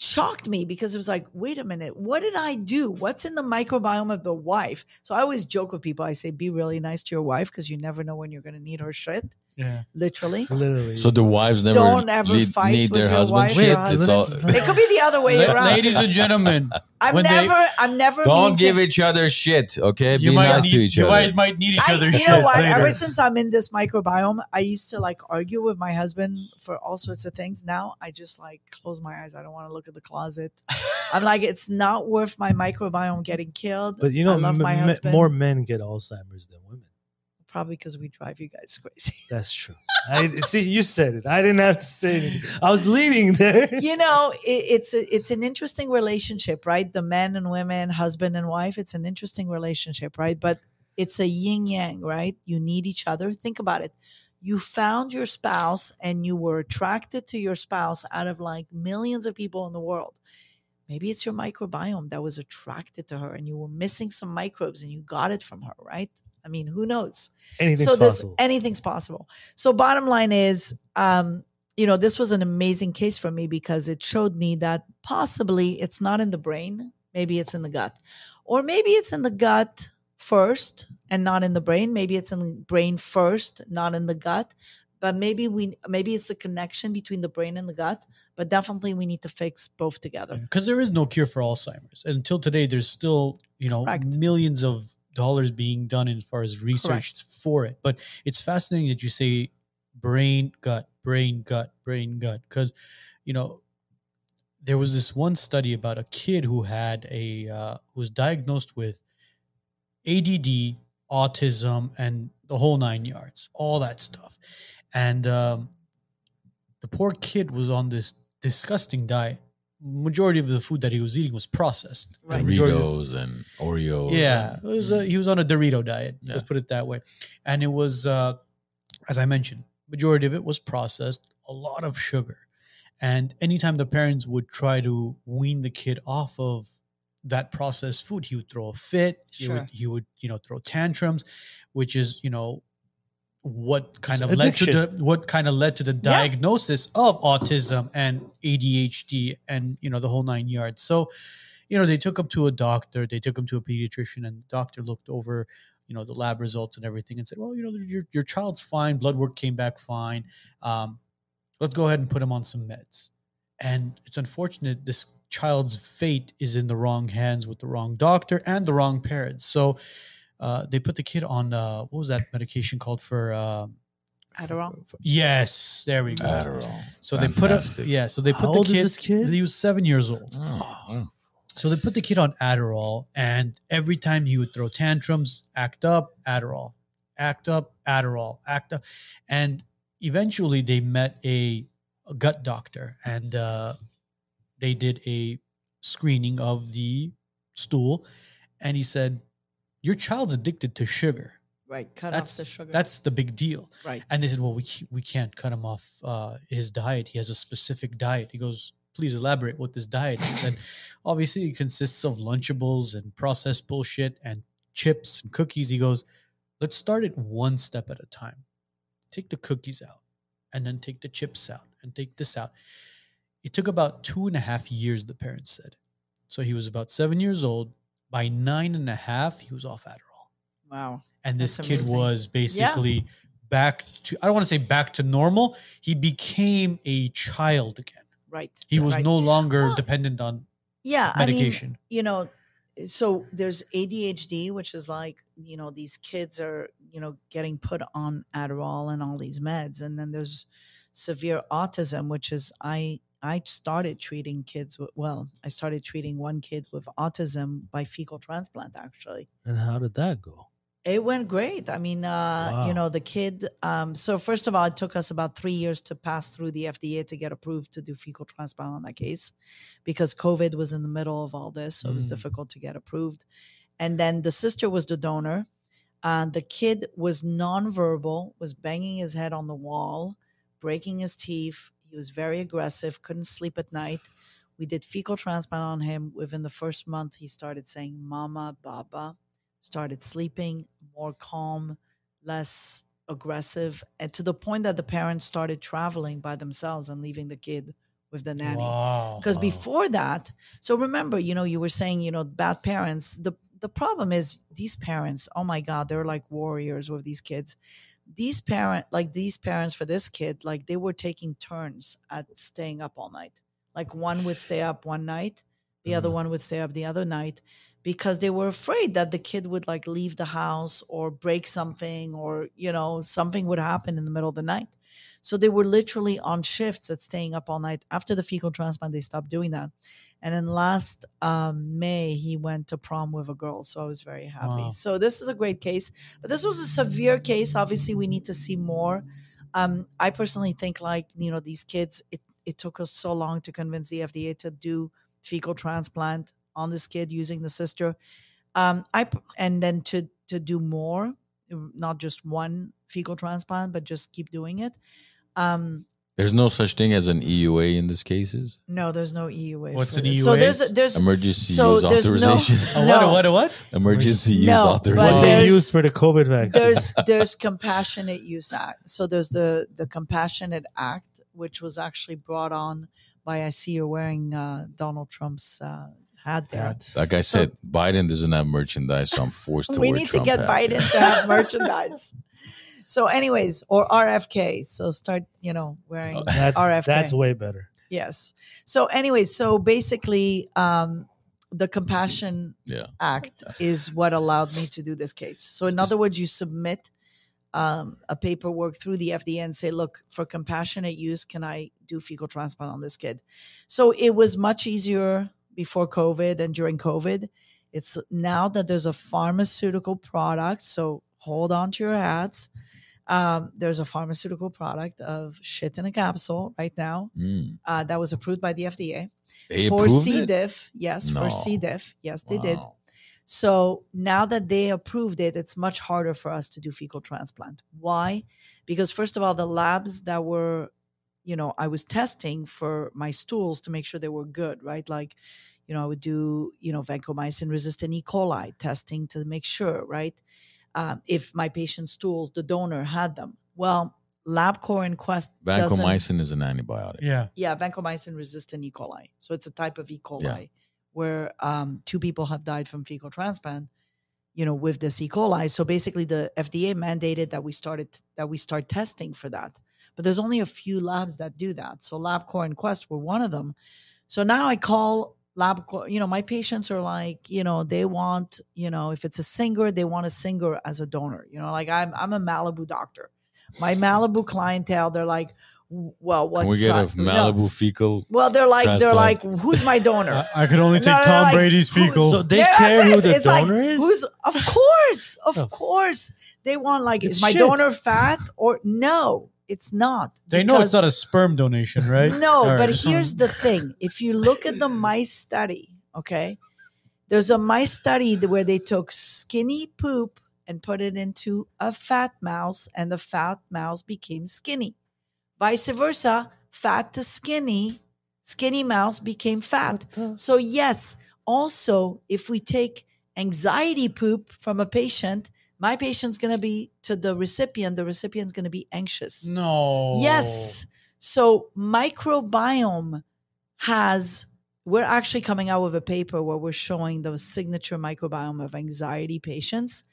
shocked me because it was like wait a minute what did i do what's in the microbiome of the wife so i always joke with people i say be really nice to your wife because you never know when you're going to need her shit yeah. literally Literally. So the wives never Don't ever need, fight need with their your husband wife or It's all, it could be the other way around ladies and gentlemen, *laughs* i'm when they- never i'm never don't give to, each other shit, okay? you be might nice need, to each you other. guys might need each I, other's you shit know what? later. Ever since I'm in this microbiome, I used to like argue with my husband for all sorts of things. Now I just like close my eyes. I don't want to look at the closet. *laughs* I'm like, it's not worth my microbiome getting killed. but you know, I love m- my m- husband. more men get Alzheimer's than women. Probably because we drive you guys *laughs* crazy. That's true. I see. You said it. I didn't have to say anything. I was leading there. *laughs* you know, it, it's a, it's an interesting relationship, right? The men and women, husband and wife. It's an interesting relationship, right? But it's a yin yang, right? You need each other. Think about it. You found your spouse and you were attracted to your spouse out of like millions of people in the world. Maybe it's your microbiome that was attracted to her and you were missing some microbes and you got it from her, right? I mean, who knows? Anything's so this possible. anything's possible. So bottom line is, um, you know, this was an amazing case for me because it showed me that possibly it's not in the brain, maybe it's in the gut, or maybe it's in the gut first and not in the brain. Maybe it's in the brain first, not in the gut. But maybe we maybe it's a connection between the brain and the gut. But definitely we need to fix both together. because there is no cure for Alzheimer's. And until today, there's still you know Correct. millions of dollars being done as far as research for it. But it's fascinating that you say brain gut, brain gut, brain gut, because you know there was this one study about a kid who had a uh, who was diagnosed with ADD, autism, and the whole nine yards, all that stuff, and um, the poor kid was on this disgusting diet. Majority of the food that he was eating was processed. The Right. Doritos and Oreos. yeah, and- it was a, he was on a Dorito diet. Yeah. Let's put it that way. And it was, uh, as I mentioned, majority of it was processed, a lot of sugar. And anytime the parents would try to wean the kid off of that processed food, he would throw a fit. He Sure. would, he would, you know, throw tantrums, which is, you know, what kind It's of led to the what kind of led to the Yeah. diagnosis of autism and ADHD and you know the whole nine yards. So, you know, they took him to a doctor, they took him to a pediatrician, and the doctor looked over, you know, the lab results and everything and said, Well, you know, your your child's fine, blood work came back fine. Um, let's go ahead and put him on some meds. And it's unfortunate this child's fate is in the wrong hands with the wrong doctor and the wrong parents. So uh, they put the kid on uh, what was that medication called for? Uh, Adderall? f- yes, there we go. Adderall. So they put a, yeah. So they put How the old is kid, this kid? He was seven years old. Oh, wow. So they put the kid on Adderall, and every time he would throw tantrums, act up, Adderall, act up, Adderall, act up, and eventually they met a, a gut doctor, and uh, they did a screening of the stool, and he said, "Your child's addicted to sugar. Right. Cut That's off the sugar. that's the big deal." right. And they said, "Well, we we can't cut him off uh, his diet. He has a specific diet." He goes, "Please elaborate what this diet." Is. Said, *laughs* "Obviously, it consists of Lunchables and processed bullshit and chips and cookies." He goes, "Let's start it one step at a time. Take the cookies out, and then take the chips out, and take this out." It took about two and a half years. The parents said, so he was about seven years old. By nine and a half, he was off Adderall Wow. and this That's kid amazing. was basically back to I don't want to say back to normal. He became a child again. Right. He was right. no longer Well, dependent on yeah, I mean, medication. you know so there's adhd which is like you know these kids are you know getting put on adderall and all these meds and then there's severe autism which is i i started treating kids with well i started treating one kid with autism by fecal transplant actually And how did that go? it went great. I mean, uh, Wow. you know, the kid. Um, so first of all, it took us about three years to pass through the FDA to get approved to do fecal transplant on that case, because COVID was in the middle of all this, so it was Mm. difficult to get approved. And then the sister was the donor. Uh, the kid was nonverbal, was banging his head on the wall, breaking his teeth. He was very aggressive, couldn't sleep at night. We did fecal transplant on him. Within the first month, he started saying "Mama, Baba." started sleeping more calm, less aggressive, and to the point that the parents started traveling by themselves and leaving the kid with the nanny. Because Wow. before that, so remember, you know, you were saying, you know, bad parents. The the problem is these parents. Oh my God, they're like warriors with these kids. These parent, like these parents for this kid, like they were taking turns at staying up all night. Like one would stay up one night, the other Mhm. one would stay up the other night because they were afraid that the kid would like leave the house or break something or you know something would happen in the middle of the night so they were literally on shifts at staying up all night. After the fecal transplant they stopped doing that. And then last um, may he went to prom with a girl. So i was very happy. Wow. so this is a great case. But this was a severe case. Obviously we need to see more. Um, i personally think like you know these kids it, it took us so long to convince the fda to do fecal transplant on this kid using the sister. Um i and then to to do more not just one fecal transplant but just keep doing it um There's no such thing as an EUA in these cases. no there's no eua What's for an this. so there's there's Emergency So use there's authorization. *laughs* A No. what? A what? A what? Emergency use No, but authorization. What they use for the COVID vaccine? there's there's compassionate use act so there's the the compassionate act which was actually brought on by i see you're wearing uh donald trump's uh hat there That- like I So- said, Biden doesn't have merchandise, so I'm forced to we wear need Trump to get hat. Biden to have merchandise. *laughs* So, anyways, or RFK. So start, you know, wearing Oh, that's RFK. that's way better. yes. So, anyways, so basically, um, the Compassion Yeah. Act is what allowed me to do this case. So, in other words, you submit um, a paperwork through the FDA and say, look, for compassionate use, can I do fecal transplant on this kid? So it was much easier before COVID and during COVID. It's now that there's a pharmaceutical product. So hold on to your hats. Um, there's a pharmaceutical product of shit in a capsule right now Mm. uh, that was approved by the FDA They for C. diff. Yes, No. for C. diff. Yes, they did. So now that they approved it, it's much harder for us to do fecal transplant. Why? Because first of all, the labs that were, you know, I was testing for my stools to make sure they were good, right? Like, you know, I would do, you know, vancomycin resistant E. coli testing to make sure, right? Um, if my patient's stools, the donor had them. Well, LabCorp and Quest Vancomycin is an antibiotic. Yeah. yeah, vancomycin resistant E. coli. So it's a type of E. coli Yeah. where um, two people have died from fecal transplant, you know, with this E. coli. So basically, the FDA mandated that we started that we start testing for that. But there's only a few labs that do that. So LabCorp and Quest were one of them. So now I call LabCorp. You know, my patients are like, you know, they want, you know, if it's a singer, they want a singer as a donor. You know, like I'm I'm a Malibu doctor. My *laughs* Malibu clientele, they're like, well, what's Can we get a uh, no. Malibu fecal? Well, they're like they're like, who's my donor? *laughs* I, I could only take no, Tom like, Brady's who- fecal. So they Yeah, care who the It's like, donor is. Who's of course, of Oh. course, they want like It's is my shit. donor fat or no? It's not. they know it's not a sperm donation, right? no, All but here's the thing: if you look at the *laughs* mice study, okay, there's a mice study where they took skinny poop and put it into a fat mouse, and the fat mouse became skinny. Vice versa, fat to skinny, skinny mouse became fat. So, yes, also, if we take anxiety poop from a patient, my patient's going to be to the recipient, the recipient's going to be anxious. no. Yes. So, microbiome has, we're actually coming out with a paper where we're showing the signature microbiome of anxiety patients.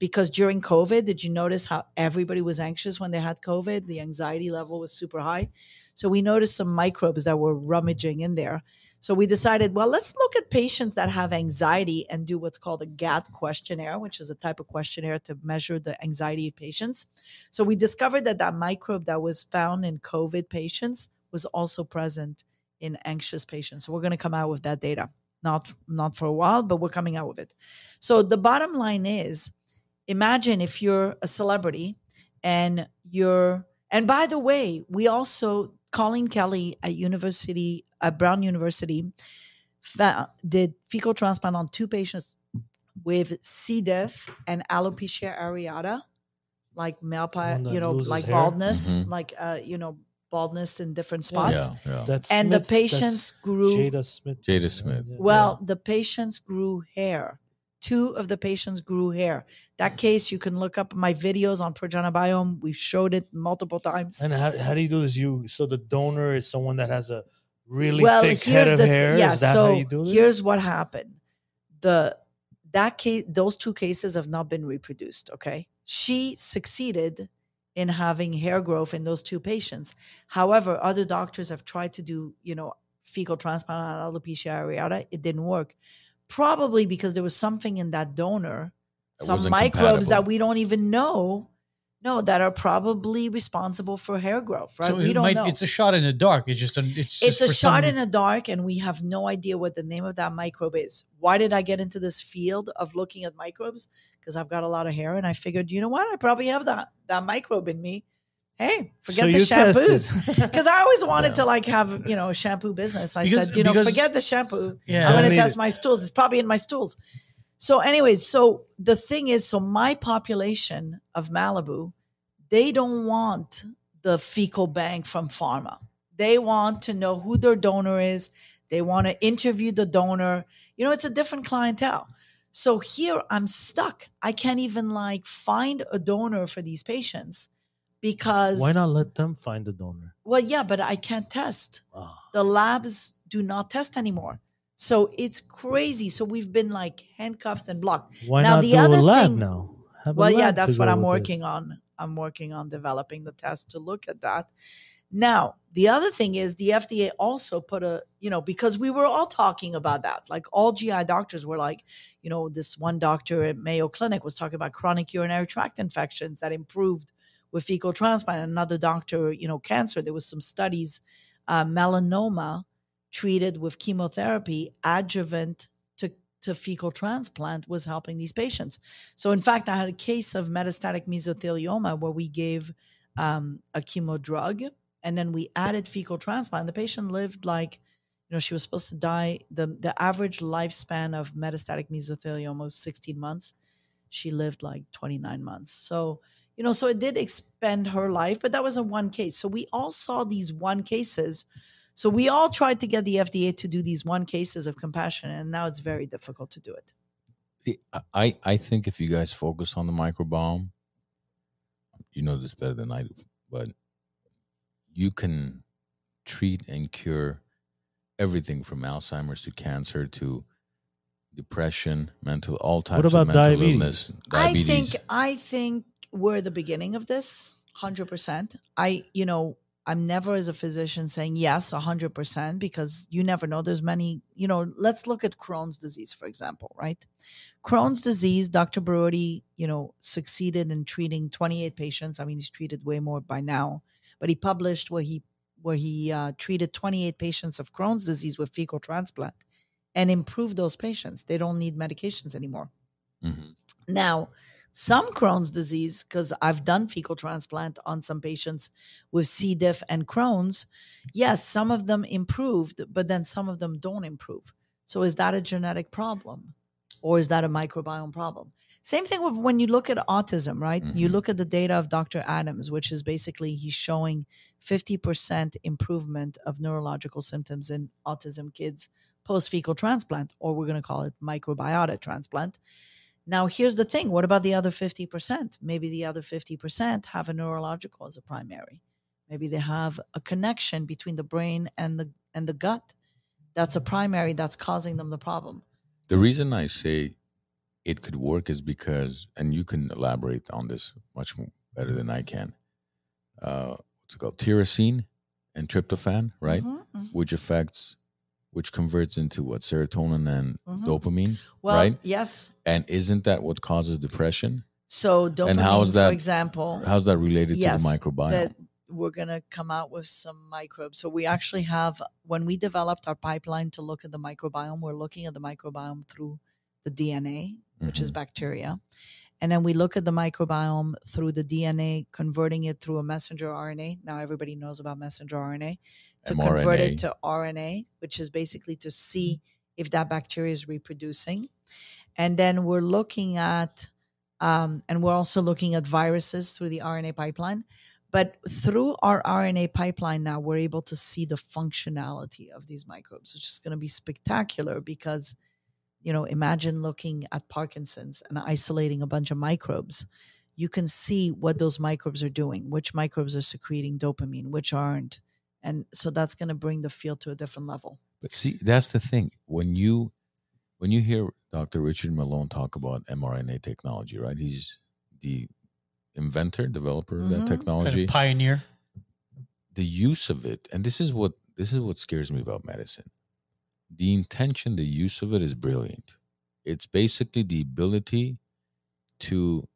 Because during COVID, did you notice how everybody was anxious when they had COVID? The anxiety level was super high. So we noticed some microbes that were rummaging in there. So we decided, well, let's look at patients that have anxiety and do what's called a GAD questionnaire, which is a type of questionnaire to measure the anxiety of patients. So we discovered that that microbe that was found in COVID patients was also present in anxious patients. So we're going to come out with that data. Not not for a while, but we're coming out with it. So the bottom line is imagine if you're a celebrity and you're and by the way, we also Colleen Kelly at University at Brown University fa- did fecal transplant on two patients with C. diff and alopecia areata, like male, one you know, like hair? baldness, Mhm. like uh, you know, baldness in different spots. Yeah, yeah. That's And the patients that's grew. Jada Smith. Jada Smith. Yeah. Well, the patients grew hair. Two of the patients grew hair. That case, you can look up my videos on Progenabiome. We've showed it multiple times. And how, how do you do this? You so the donor is someone that has a really well, thick here's head of the thi- hair. yeah. is that so how you do this? here's what happened. The that case, those two cases have not been reproduced. Okay, she succeeded in having hair growth in those two patients. However, other doctors have tried to do, you know, fecal transplant on alopecia areata. It didn't work, probably because there was something in that donor, That some wasn't microbes that we don't even know. No, that are probably responsible for hair growth, right? So we it don't might, know it's a shot in the dark. It's just a, it's, it's just a shot some- in the dark and we have no idea what the name of that microbe is why did i get into this field of looking at microbes because i've got a lot of hair and i figured you know what i probably have that that microbe in me hey forget So the shampoos because *laughs* *laughs* i always wanted Yeah. to like have you know a shampoo business i Because- said you know forget the shampoo Yeah. i'm going to test it. my stools it's probably in my stools so anyways so the thing is so my population of malibu they don't want the fecal bank from pharma. They want to know who their donor is. They want to interview the donor. You know, it's a different clientele. So here I'm stuck. I can't even like find a donor for these patients because Why not let them find the donor? Well, yeah, but I can't test. Ah. The labs do not test anymore. So it's crazy. So we've been like handcuffed and blocked. Why Now, not the do a lab thing- now? Have Well, yeah, that's what I'm with it. working on. I'm working on developing the test to look at that. Now, the other thing is the FDA also put a, you know, because we were all talking about that. Like all GI doctors were like, you know, this one doctor at Mayo Clinic was talking about chronic urinary tract infections that improved with fecal transplant. Another doctor, you know, cancer. There was some studies, uh, melanoma treated with chemotherapy, adjuvant to, to fecal transplant was helping these patients. So, in fact, I had a case of metastatic mesothelioma where we gave um, a chemo drug and then we added fecal transplant. The patient lived like, you know, she was supposed to die. the The average lifespan of metastatic mesothelioma was 16 months. She lived like 29 months. So, you know, so it did expend her life, but that was a one case. So we all saw these one cases. So we all tried to get the FDA to do these one cases of compassion, and now it's very difficult to do it. I I think if you guys focus on the microbiome, you know this better than I do, but you can treat and cure everything from Alzheimer's to cancer to depression, mental all types about of mental diabetes? illness. Diabetes. I think I think we're the beginning of this, hundred percent. I you know I'm never as a physician saying yes, hundred percent because you never know. There's many you know. Let's look at Crohn's disease for example, right? Crohn's disease, Dr. Borody, you know, succeeded in treating 28 patients. I mean, he's treated way more by now, but he published where he where he uh, treated 28 patients of Crohn's disease with fecal transplant and improved those patients. They don't need medications anymore. Mhm. Now, some Crohn's disease, because I've done fecal transplant on some patients with C. diff and Crohn's, yes, some of them improved, but then some of them don't improve. So is that a genetic problem? Or is that a microbiome problem? Same thing with when you look at autism, right? You Mhm. look at the data of Dr. Adams, which is basically he's showing 50% improvement of neurological symptoms in autism kids post fecal transplant, or we're going to call it microbiota transplant. Now, here's the thing what about the other 50%? Maybe the other 50% have a neurological as a primary. Maybe they have a connection between the brain and the and the gut. That's a primary that's causing them the problem. The reason I say it could work is because, and you can elaborate on this much better than I can. Uh, what's it called? Tyrosine and tryptophan, right? Mhm, mhm. Which affects, which converts into what serotonin and Mhm. dopamine, Well, right? yes. And isn't that what causes depression? So dopamine, And how is that- for example, How's that related Yes, to the microbiome? that we're going to come out with some microbes. So we actually have, when we developed our pipeline to look at the microbiome, we're looking at the microbiome through the DNA, which is Mhm. bacteria. And then we look at the microbiome through the DNA, converting it through a messenger RNA. Now everybody knows about messenger RNA. To convert it to RNA, which is basically to see if that bacteria is reproducing. And then we're looking at, um, and we're also looking at viruses through the RNA pipeline. But through our RNA pipeline now, we're able to see the functionality of these microbes, which is going to be spectacular because, you know, imagine looking at Parkinson's and isolating a bunch of microbes. You can see what those microbes are doing, which microbes are secreting dopamine, which aren't. And so that's going to bring the field to a different level. But see, that's the thing. When you when you hear Dr. Richard Malone talk about mRNA technology, right? He's the inventor, developer of Mhm. that technology. Kind of pioneer. the use of it, and this is what this is what scares me about medicine. The intention, the use of it is brilliant. It's basically the ability to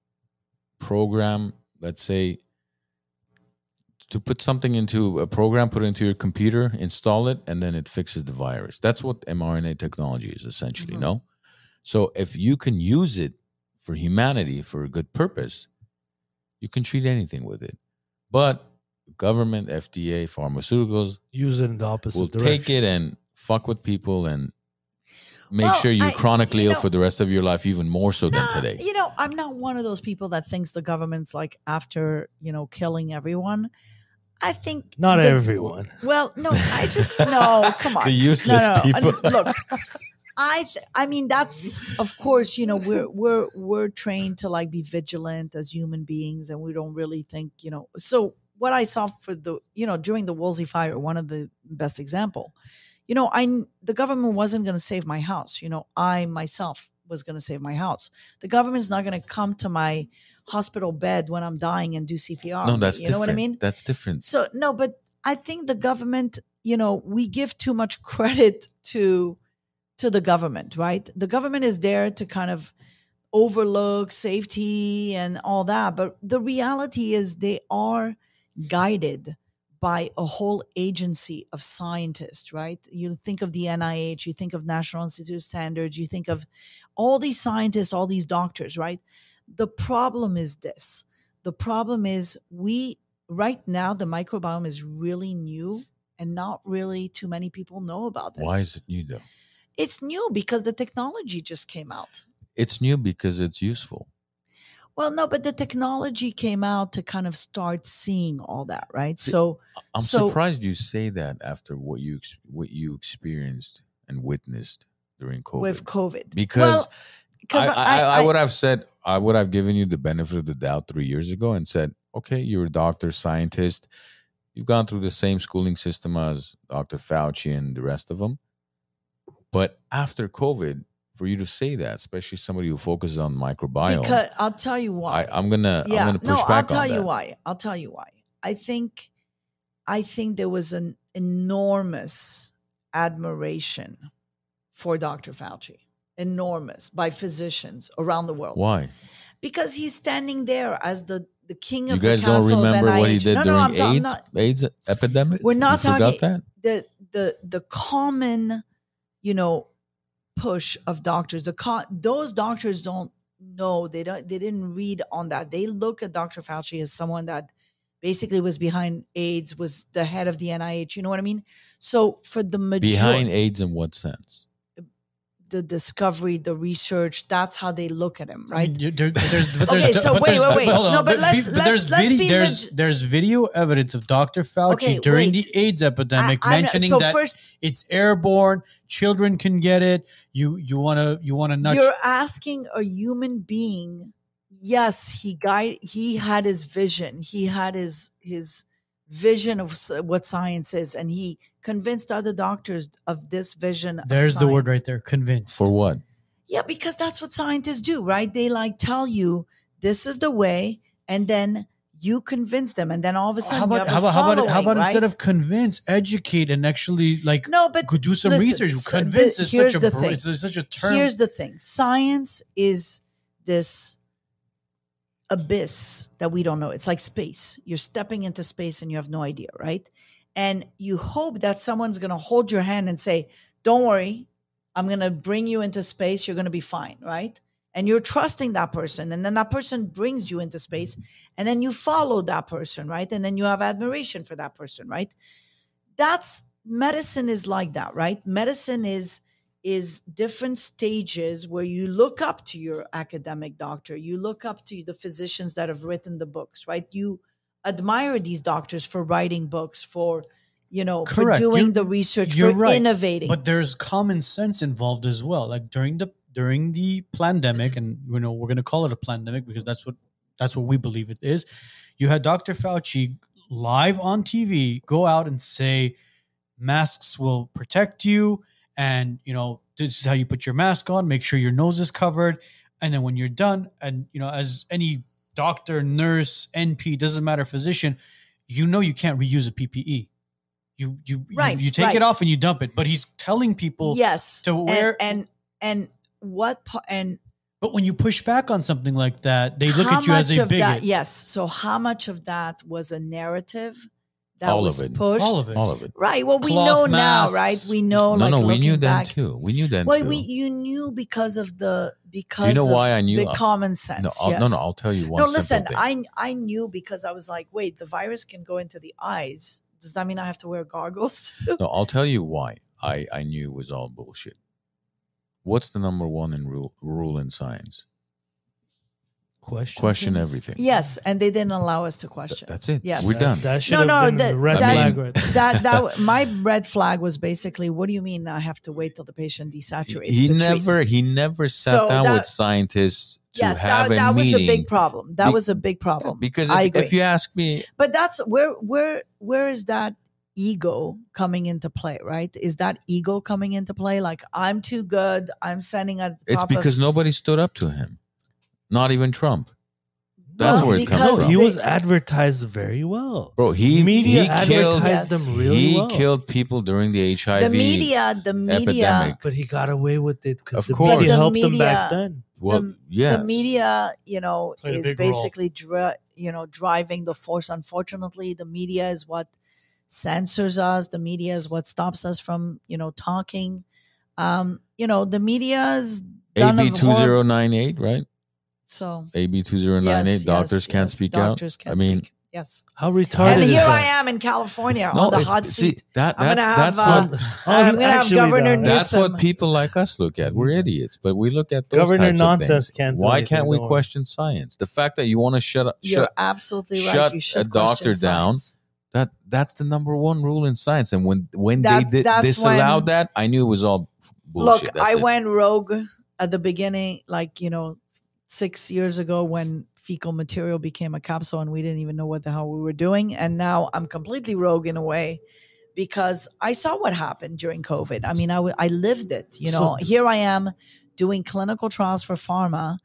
program, let's say, to put something into a program, put it into your computer, install it, and then it fixes the virus. That's what mRNA technology is essentially, Mhm. no? So if you can use it for humanity for a good purpose, you can treat anything with it. But government, FDA, pharmaceuticals Use it in the opposite will direction. take it and fuck with people and make Well, sure you're I- chronically you ill for the rest of your life, even more so than today. You know, I'm not one of those people that thinks the government's like after, you know, killing everyone. I think Not the- everyone. Well, no, I just *laughs* no. Come on, The useless no, no, people. I- Look, I th- I mean that's of course you know we're we're we're trained to like be vigilant as human beings and we don't really think you know so what I saw for the you know during the Woolsey fire one of the best example you know I the government wasn't going to save my house you know I myself was going to save my house the government's not going to come to my hospital bed when I'm dying and do CPR no, that's you different. know what I mean That's different. so no, but I think the government, you know, we give too much *laughs* credit to to the government, right? The government is there to kind of overlook safety and all that, but the reality is they are guided by a whole agency of scientists, right? You think of the NIH, you think of National Institute of Standards, you think of all these scientists, all these doctors, right? The problem is this. The problem is we right now the microbiome is really new and not really too many people know about this. Why is it new though? it's new because the technology just came out. It's new because it's useful. Well, no, but the technology came out to kind of start seeing all that, right? So I'm So- surprised you say that after what you what you experienced and witnessed during COVID. with COVID, because well, because I, I, I, would have said I would have given you the benefit of the doubt three years ago and said, okay, you're a doctor, scientist, you've gone through the same schooling system as Dr. Fauci and the rest of them. But after COVID, for you to say that, especially somebody who focuses on microbiome, because I'll tell you why. I, I'm gonna yeah, I'm gonna push no, I'll tell you that. why. I'll tell you why. I think, I think there was an enormous admiration for Dr. Fauci, enormous by physicians around the world. Why? Because he's standing there as the the king of You guys don't remember what he did no, during no, I'm ta- I'm AIDS not- AIDS epidemic? We're not you talking- that? the the the common you know push of doctors the con- those doctors don't know they don't they didn't read on that they look at dr fauci as someone that basically was behind aids was the head of the nih you know what i mean so for the majority Behind AIDS in what sense? The discovery the research that's how they look at him I right mean, you- there- there's, but *laughs* Okay, so but wait, wait, wait. No, but let's- be- let's- there's let's video, be there's leg- there's video evidence of Dr. Fauci Okay, during wait. the AIDS epidemic I- mentioning so that first it's airborne, children can get it. You you want to you want to nudge You're asking a human being. Yes, he guide. He had his vision. He had his his vision of what science is, and he convinced other doctors of this vision. of There's the word right there, convinced. For what? Yeah, because that's what scientists do, right? They like tell you this is the way, and then you convince them, and then all of a sudden how you about have how a about how about, how following, about instead of convince, educate, and actually like no, but go do some listen, research. so the- Convince is such a the thing. it's such a term. Here's the thing science is this abyss that we don't know. It's like space. You're stepping into space and you have no idea, right? And you hope that someone's going to hold your hand and say, Don't worry, I'm going to bring you into space. You're going to be fine, right? And you're trusting that person. And then that person brings you into space. And then you follow that person, right? And then you have admiration for that person, right? That's medicine is like that, right? Medicine is is different stages where you look up to your academic doctor, you look up to the physicians that have written the books, right? You admire these doctors for writing books, for you know, Correct. for doing You're- the research, you're for right. innovating. but there's common sense involved as well like during the during the pandemic and you know we're going to call it a pandemic because that's what that's what we believe it is you had dr fauci live on tv go out and say masks will protect you and you know this is how you put your mask on make sure your nose is covered and then when you're done and you know as any doctor nurse np doesn't matter physician you know you can't reuse a ppe you you Right, you, you take right. it off and you dump it but he's telling people yes, to and- where- and and what and but when you push back on something like that they look at you as much a of bigot that? Yes. So how much of that was a narrative that All of it. pushed? all of it All of it. Right. Well, we Cloth know now, right? We know. no, like, no, we knew looking then too. We knew then Well, too. we you knew because of the because Do you know of why I knew? the common sense. no, I'll, yes. no, no. I'll tell you one. no, listen. thing. I I knew because I was like, wait, the virus can go into the eyes. Does that mean I have to wear goggles *laughs* too? No, I'll tell you why I, I knew it was all bullshit. What's the number one in rule, rule in science? Question. Question please? everything. Yes, and they didn't allow us to Th- question. that's it. Yes. We're That- done. That should No, have no, been that- the red that- flag right *laughs* there. that that my red flag was basically, what do you mean I have to wait till the patient desaturates? he to treat? never he never sat So down that- with scientists to Yes, have that, a that was a big problem. That Be- was a big problem. because I if, agree. if you ask me, But that's where where where is that ego coming into play, right? Is that ego coming into play? Like I'm too good. I'm standing at it's because of nobody stood up to him. Not even Trump. That's Well, where it comes from. he was advertised very well. Bro, he Media he killed advertised Yes. them really he well. killed people during the HIV. the media. The media. epidemic. but he got away with it because Of the course. media The helped him back media- then. Well, the, yeah. the media, you know, Played is basically dri- you know driving the force. Unfortunately, the media is what censors us. The media is what stops us from you know talking. Um, you know, the media is done AB a two hor- zero nine eight, right? So AB two zero nine eight. Doctors yes, can't yes, speak doctors out. Can't I mean, speak. Yes. How retarded and is here that? I am in California on the it's- hot see, seat. that I'm that's gonna that's have, what uh, *laughs* Oh, I'm gonna have actually, Governor though, that's Newsom. what people like us look at. We're idiots, but we look at those Governor types nonsense things. can't Why can't we don't question science? The fact that you want to shut up, You're shut absolutely right. shut You a doctor question down. science. that that's the number one rule in science. And when when That- they did that's disallowed when- that, I knew it was all bullshit. Look, That's I it. went rogue at the beginning, like, you know, six years ago when fecal material became a capsule and we didn't even know what the hell we were doing. And now I'm completely rogue in a way because I saw what happened during COVID. I mean, I, w- I lived it. You know, So- here I am doing clinical trials for pharma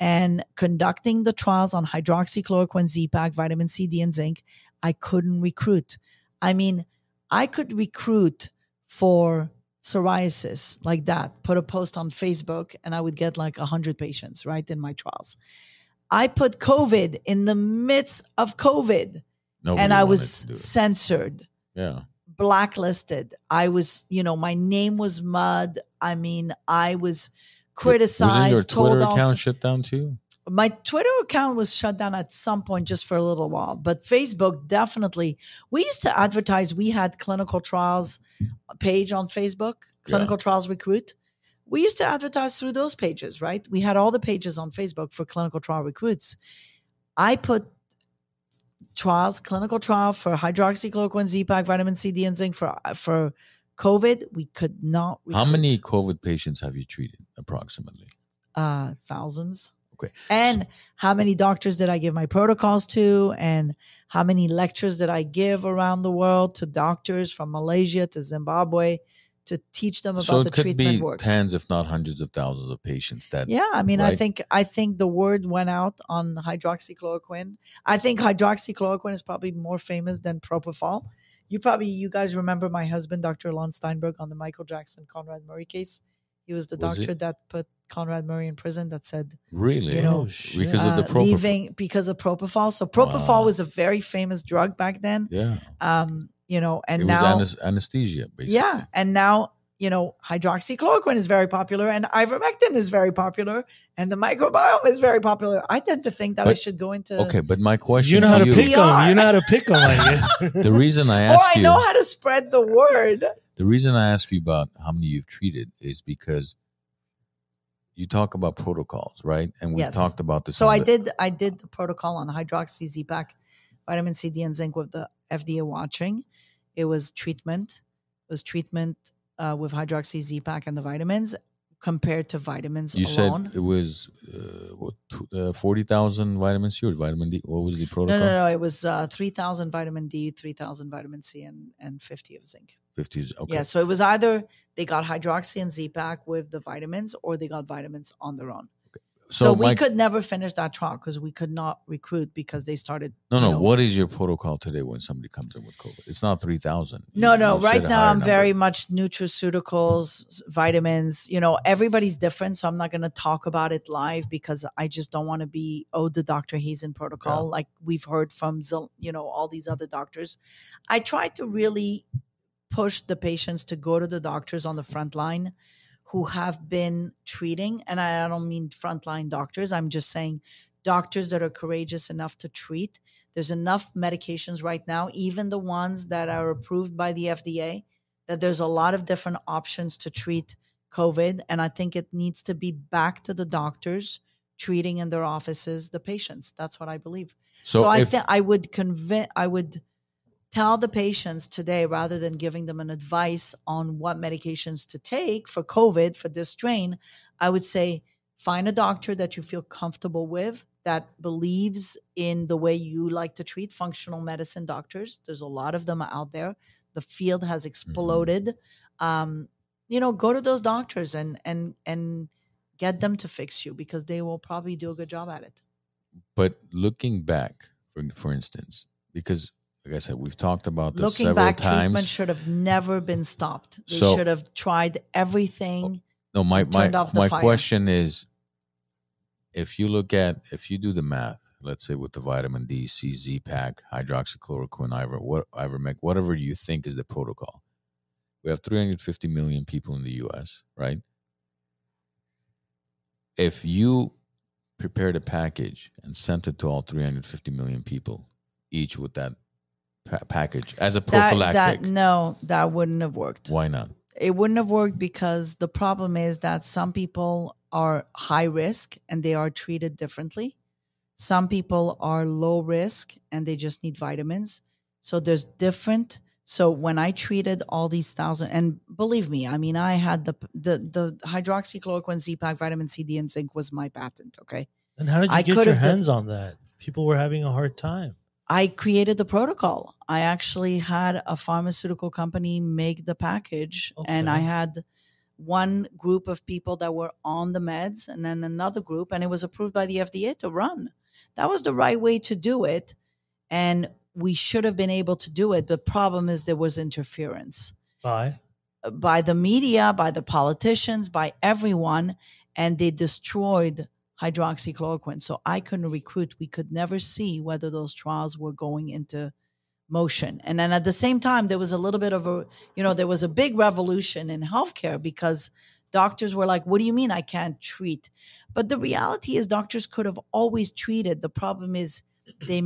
and conducting the trials on hydroxychloroquine, Z-Pack, vitamin C, D, and zinc. I couldn't recruit. I mean, I could recruit for psoriasis like that, put a post on Facebook, and I would get like 100 patients, right, in my trials. I put COVID in the midst of COVID Nobody and I was to do it. censored, yeah. blacklisted. I was, you know, my name was mud. I mean, I was Wasn't your criticized, told Twitter all account shut down too? My Twitter account was shut down at some point just for a little while, but Facebook definitely. We used to advertise. We had clinical trials page on Facebook, clinical trials recruit. We used to advertise through those pages, right? We had all the pages on Facebook for clinical trial recruits. I put trials, clinical trial for hydroxychloroquine, Z-Pack, vitamin C, D, and zinc for for COVID. We could not. How many COVID patients have you treated approximately? uh thousands Okay. and how many doctors did i give my protocols to? And how many lectures did i give around the world to doctors from malaysia to zimbabwe to teach them about so the treatment be works? tens, if not hundreds of thousands of patients that yeah i mean i think i think the word went out on hydroxychloroquine. I think hydroxychloroquine is probably more famous than propofol. You probably you guys remember my husband dr lon steinberg on the michael jackson conrad murray case? He was the Was doctor that put conrad murray in prison that said really you know, Oh, shit. because of the uh, propofol. leaving because of propofol. So propofol Wow. was a very famous drug back then. Yeah, Um, you know, and it now was anes- anesthesia. Basically. yeah, and now you know hydroxychloroquine is very popular, and ivermectin is very popular, and the microbiome is very popular. I tend to think that I should go into Okay, but my question You know how to you, pick them. PR. You know how to pick them, I guess. the reason I ask Oh, I you, know how to spread the word. the reason I ask you about how many you've treated is because you talk about protocols, right? And we've Yes. talked about this. So I the- did I did the protocol on hydroxy Z-Pack, vitamin C, D, and zinc with the FDA watching. It was treatment. It was treatment uh, with hydroxy Z-Pack and the vitamins compared to vitamins You alone. said it was uh, what uh, forty thousand vitamin C or vitamin D. What was the no, protocol? no, no. It was uh, three thousand vitamin D, three thousand vitamin C, and and fifty of zinc. Fifty. is- Okay. Yeah. So it was either they got hydroxy and Z-Pack with the vitamins, or they got vitamins on their own. So, we my- could never finish that trial because we could not recruit because they started. No, no. know, What is your protocol today when somebody comes in with COVID? It's not three thousand. No, no. Right now, I'm very much nutraceuticals, vitamins. You know, everybody's different, so I'm not going to talk about it live because I just don't want to be oh the Dr. Hazan protocol like we've heard from you know all these other doctors. I try to really push the patients to go to the doctors on the front line who have been treating, and I don't mean frontline doctors. I'm just saying doctors that are courageous enough to treat. There's enough medications right now, even the ones that are approved by the FDA, that there's a lot of different options to treat COVID. And I think it needs to be back to the doctors treating in their offices the patients. That's what I believe. So, So, I think I would convince, I would tell the patients today rather than giving them an advice on what medications to take for COVID for this strain, I would say find a doctor that you feel comfortable with that believes in the way you like to treat functional medicine doctors. There's a lot of them out there. The field has exploded. Um, you know, go to those doctors and and and get them to fix you because they will probably do a good job at it. but looking back, for for instance, because like I said, we've talked about this Looking several back, treatment should have never been stopped. They So- should have tried everything. No, my my my fire. question is, if you look at if you do the math, let's say with the vitamin D, C, Z pack, hydroxychloroquine, iver, what ivermectin, whatever you think is the protocol. We have 350 million people in the U.S., right? If you prepared a package and sent it to all 350 million people, each with that pa- package as a prophylactic. that no, that wouldn't have worked. Why not? It wouldn't have worked because the problem is that some people are high risk and they are treated differently. Some people are low risk and they just need vitamins. So there's different. So when I treated all these thousand, and believe me, I mean, I had the the the hydroxychloroquine, Z-Pack, vitamin C, D, and zinc was my patent. Okay, And how did you I get could your have been- hands on that? People were having a hard time. I created the protocol. I actually had a pharmaceutical company make the package, and I had one group of people that were on the meds, and then another group, and it was approved by the FDA to run. That was the right way to do it, and we should have been able to do it. The problem is there was interference Bye. by the media, by the politicians, by everyone, and they destroyed hydroxychloroquine. So I couldn't recruit. We could never see whether those trials were going into motion. And then at the same time, there was a little bit of a, you know, there was a big revolution in healthcare because doctors were like, what do you mean I can't treat? But the reality is doctors could have always treated. The problem is they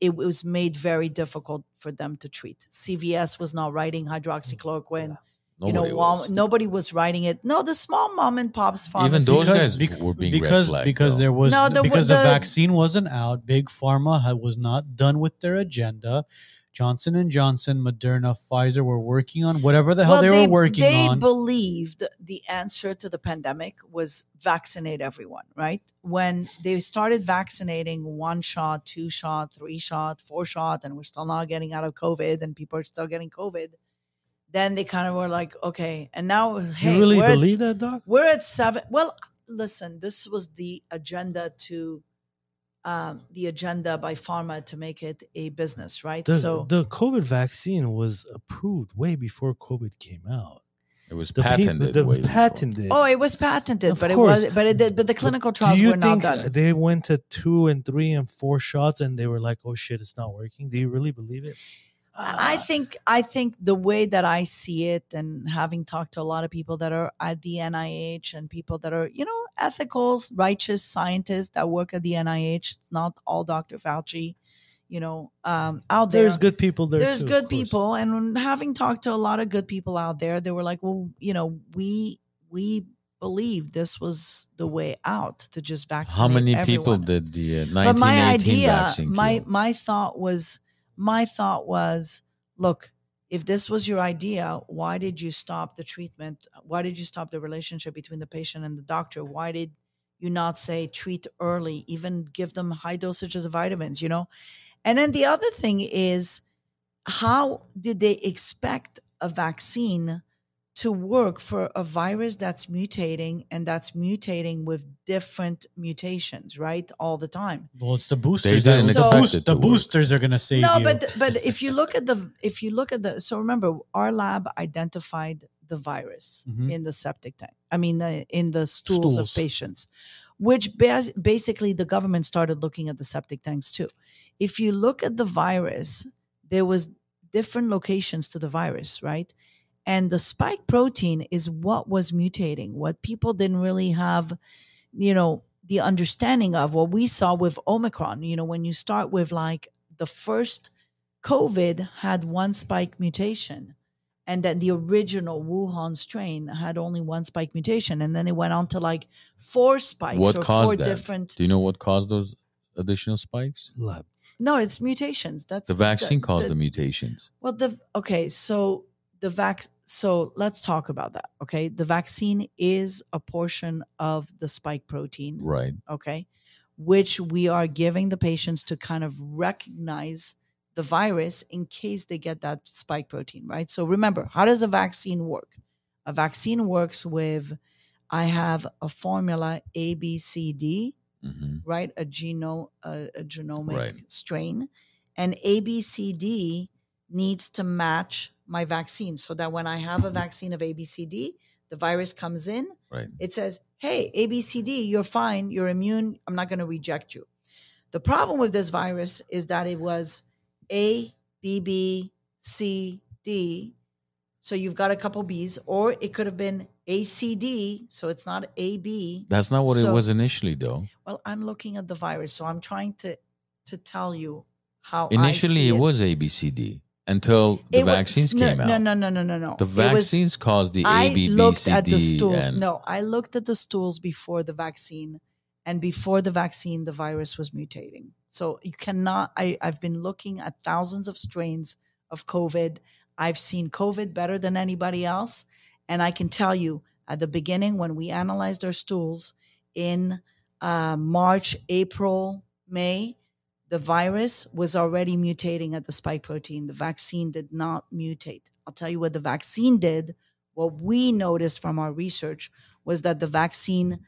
it was made very difficult for them to treat. CVS was not writing hydroxychloroquine you know, Nobody Wal- was. nobody was writing it. No, the small mom and pops Even pharmacies. those because, guys bec- were being because red flagged, because though. there was No, the- because the, the- vaccine wasn't out. Big pharma had, was not done with their agenda. Johnson and Johnson, Moderna, Pfizer were working on whatever the hell Well, they, they, were working they on. believed the answer to the pandemic was vaccinate everyone, right? When they started vaccinating one shot, two shot, three shot, four shot, and we're still not getting out of COVID and people are still getting COVID, then they kind of were like, okay. And now, hey, you really we're, at- that, Doc? we're at seven. Well, listen, this was the agenda to um, the agenda by pharma to make it a business, right? The, so the COVID vaccine was approved way before COVID came out. it was The peop- patented. the way before. patented. Oh, it was patented, Of but it was, but it did, but the clinical trials Do you were not done. they went to two and three and four shots and they were like, "Oh shit, it's not working"? Do you really believe it? I think, I think the way that I see it, and having talked to a lot of people that are at the NIH and people that are, you know, ethical, righteous scientists that work at the NIH, not all Dr. Fauci, you know, um, out there. There's good people there. there's too, good people and having talked to a lot of good people out there they were like well you know we we believe this was the way out to just vaccinate How many people did the uh, 1918 but my idea vaccine my kill? my thought was my thought was look if this was your idea why did you stop the treatment? Why did you stop the relationship between the patient and the doctor? Why did you not say treat early even give them high dosages of vitamins you know? And then the other thing is how did they expect a vaccine to work for a virus that's mutating and that's mutating with different mutations, right? All the time. well, it's the boosters. didn't that- expect the, it boost, to the work. boosters are going to save no, you. but but if you look at the if you look at the so remember our lab identified the virus Mhm. in the septic tank. I mean the, in the stools, of patients, which bas- basically the government started looking at the septic tanks too. If you look at the virus, there was different locations to the virus, right? And the spike protein is what was mutating, what people didn't really have, you know, the understanding of what we saw with Omicron. You know, when you start with like the first COVID had one spike mutation, and then the original Wuhan strain had only one spike mutation, and then it went on to like four spikes What or caused four that? different. Do you know what caused those additional spikes? Lab. No, it's mutations. That's The vaccine caused the, the mutations. Well, the okay, so the vac. So let's talk about that. Okay, the vaccine is a portion of the spike protein. Right. Okay, which we are giving the patients to kind of recognize the virus in case they get that spike protein. Right. So remember, how does a vaccine work? A vaccine works with. I have a formula A B C D hmm right? A genome a, a genomic Right. strain, and ABCD needs to match my vaccine so that when I have a vaccine of ABCD, the virus comes in, Right. it says, "Hey, ABCD, you're fine, you're immune. I'm not going to reject you." The problem with this virus is that it was A, B, B, C, D. So you've got a couple B's, or it could have been ACD, so it's not AB. That's not what it was initially, though. Well, I'm looking at the virus, so I'm trying to to tell you how Initially, see it was ABCD until the It was- vaccines no, came out. No, no, no, no, no, no. The It was- vaccines caused the I A, B, B, looked C, at the stools. and No, I looked at the stools before the vaccine, and before the vaccine, the virus was mutating. So you cannot. I I've been looking at thousands of strains of COVID. I've seen COVID better than anybody else, and I can tell you at the beginning when we analyzed our stools in uh, March, April, May. The virus was already mutating at the spike protein. The vaccine did not mutate. I'll tell you what the vaccine did what we noticed from our research was that the vaccine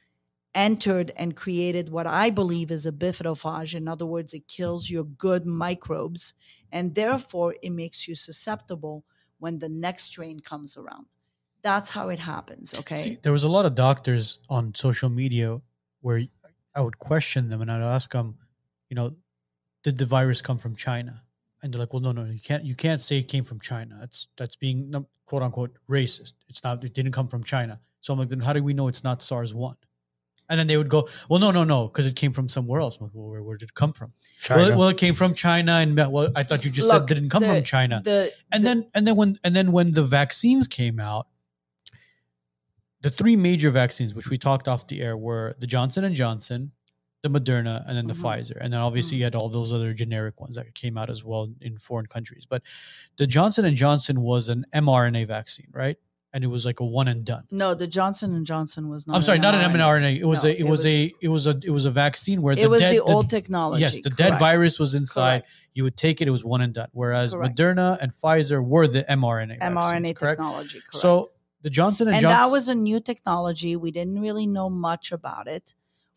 entered and created what I believe is a bifidophage. In other words, it kills your good microbes, and therefore it makes you susceptible when the next strain comes around. That's how it happens. Okay. See, there was a lot of doctors on social media where I would question them and I'd ask them, you know, did the virus come from China? And they're like, well, no, no, you can't, you can't say it came from China. That's that's being quote unquote racist. It's not. It didn't come from China. So I'm like, then how do we know it's not SARS one? And then they would go, well, no, no, no, because it came from somewhere else. I'm like, well, where, where did it come from? Well, it, well, it came from China, and well, I thought you just Look, said it didn't come the- from China The, and the- then and then when and then when the vaccines came out the three major vaccines which we talked off the air were the johnson and johnson the moderna and then the Mhm. pfizer and then obviously you had all those other generic ones that came out as well in foreign countries but the johnson and johnson was an mrna vaccine right and it was like a one and done no, the Johnson and Johnson was not. i'm sorry not an mrna it was No, a it, was, was- a it was a it was a vaccine where It the was dead, the old technology. yes the dead virus was inside Correct. you would take it it was one and done whereas Correct. moderna and pfizer were the mrna mRNA correct technology. Correct. so the Johnson and, and Johnson that was a new technology. We didn't really know much about it.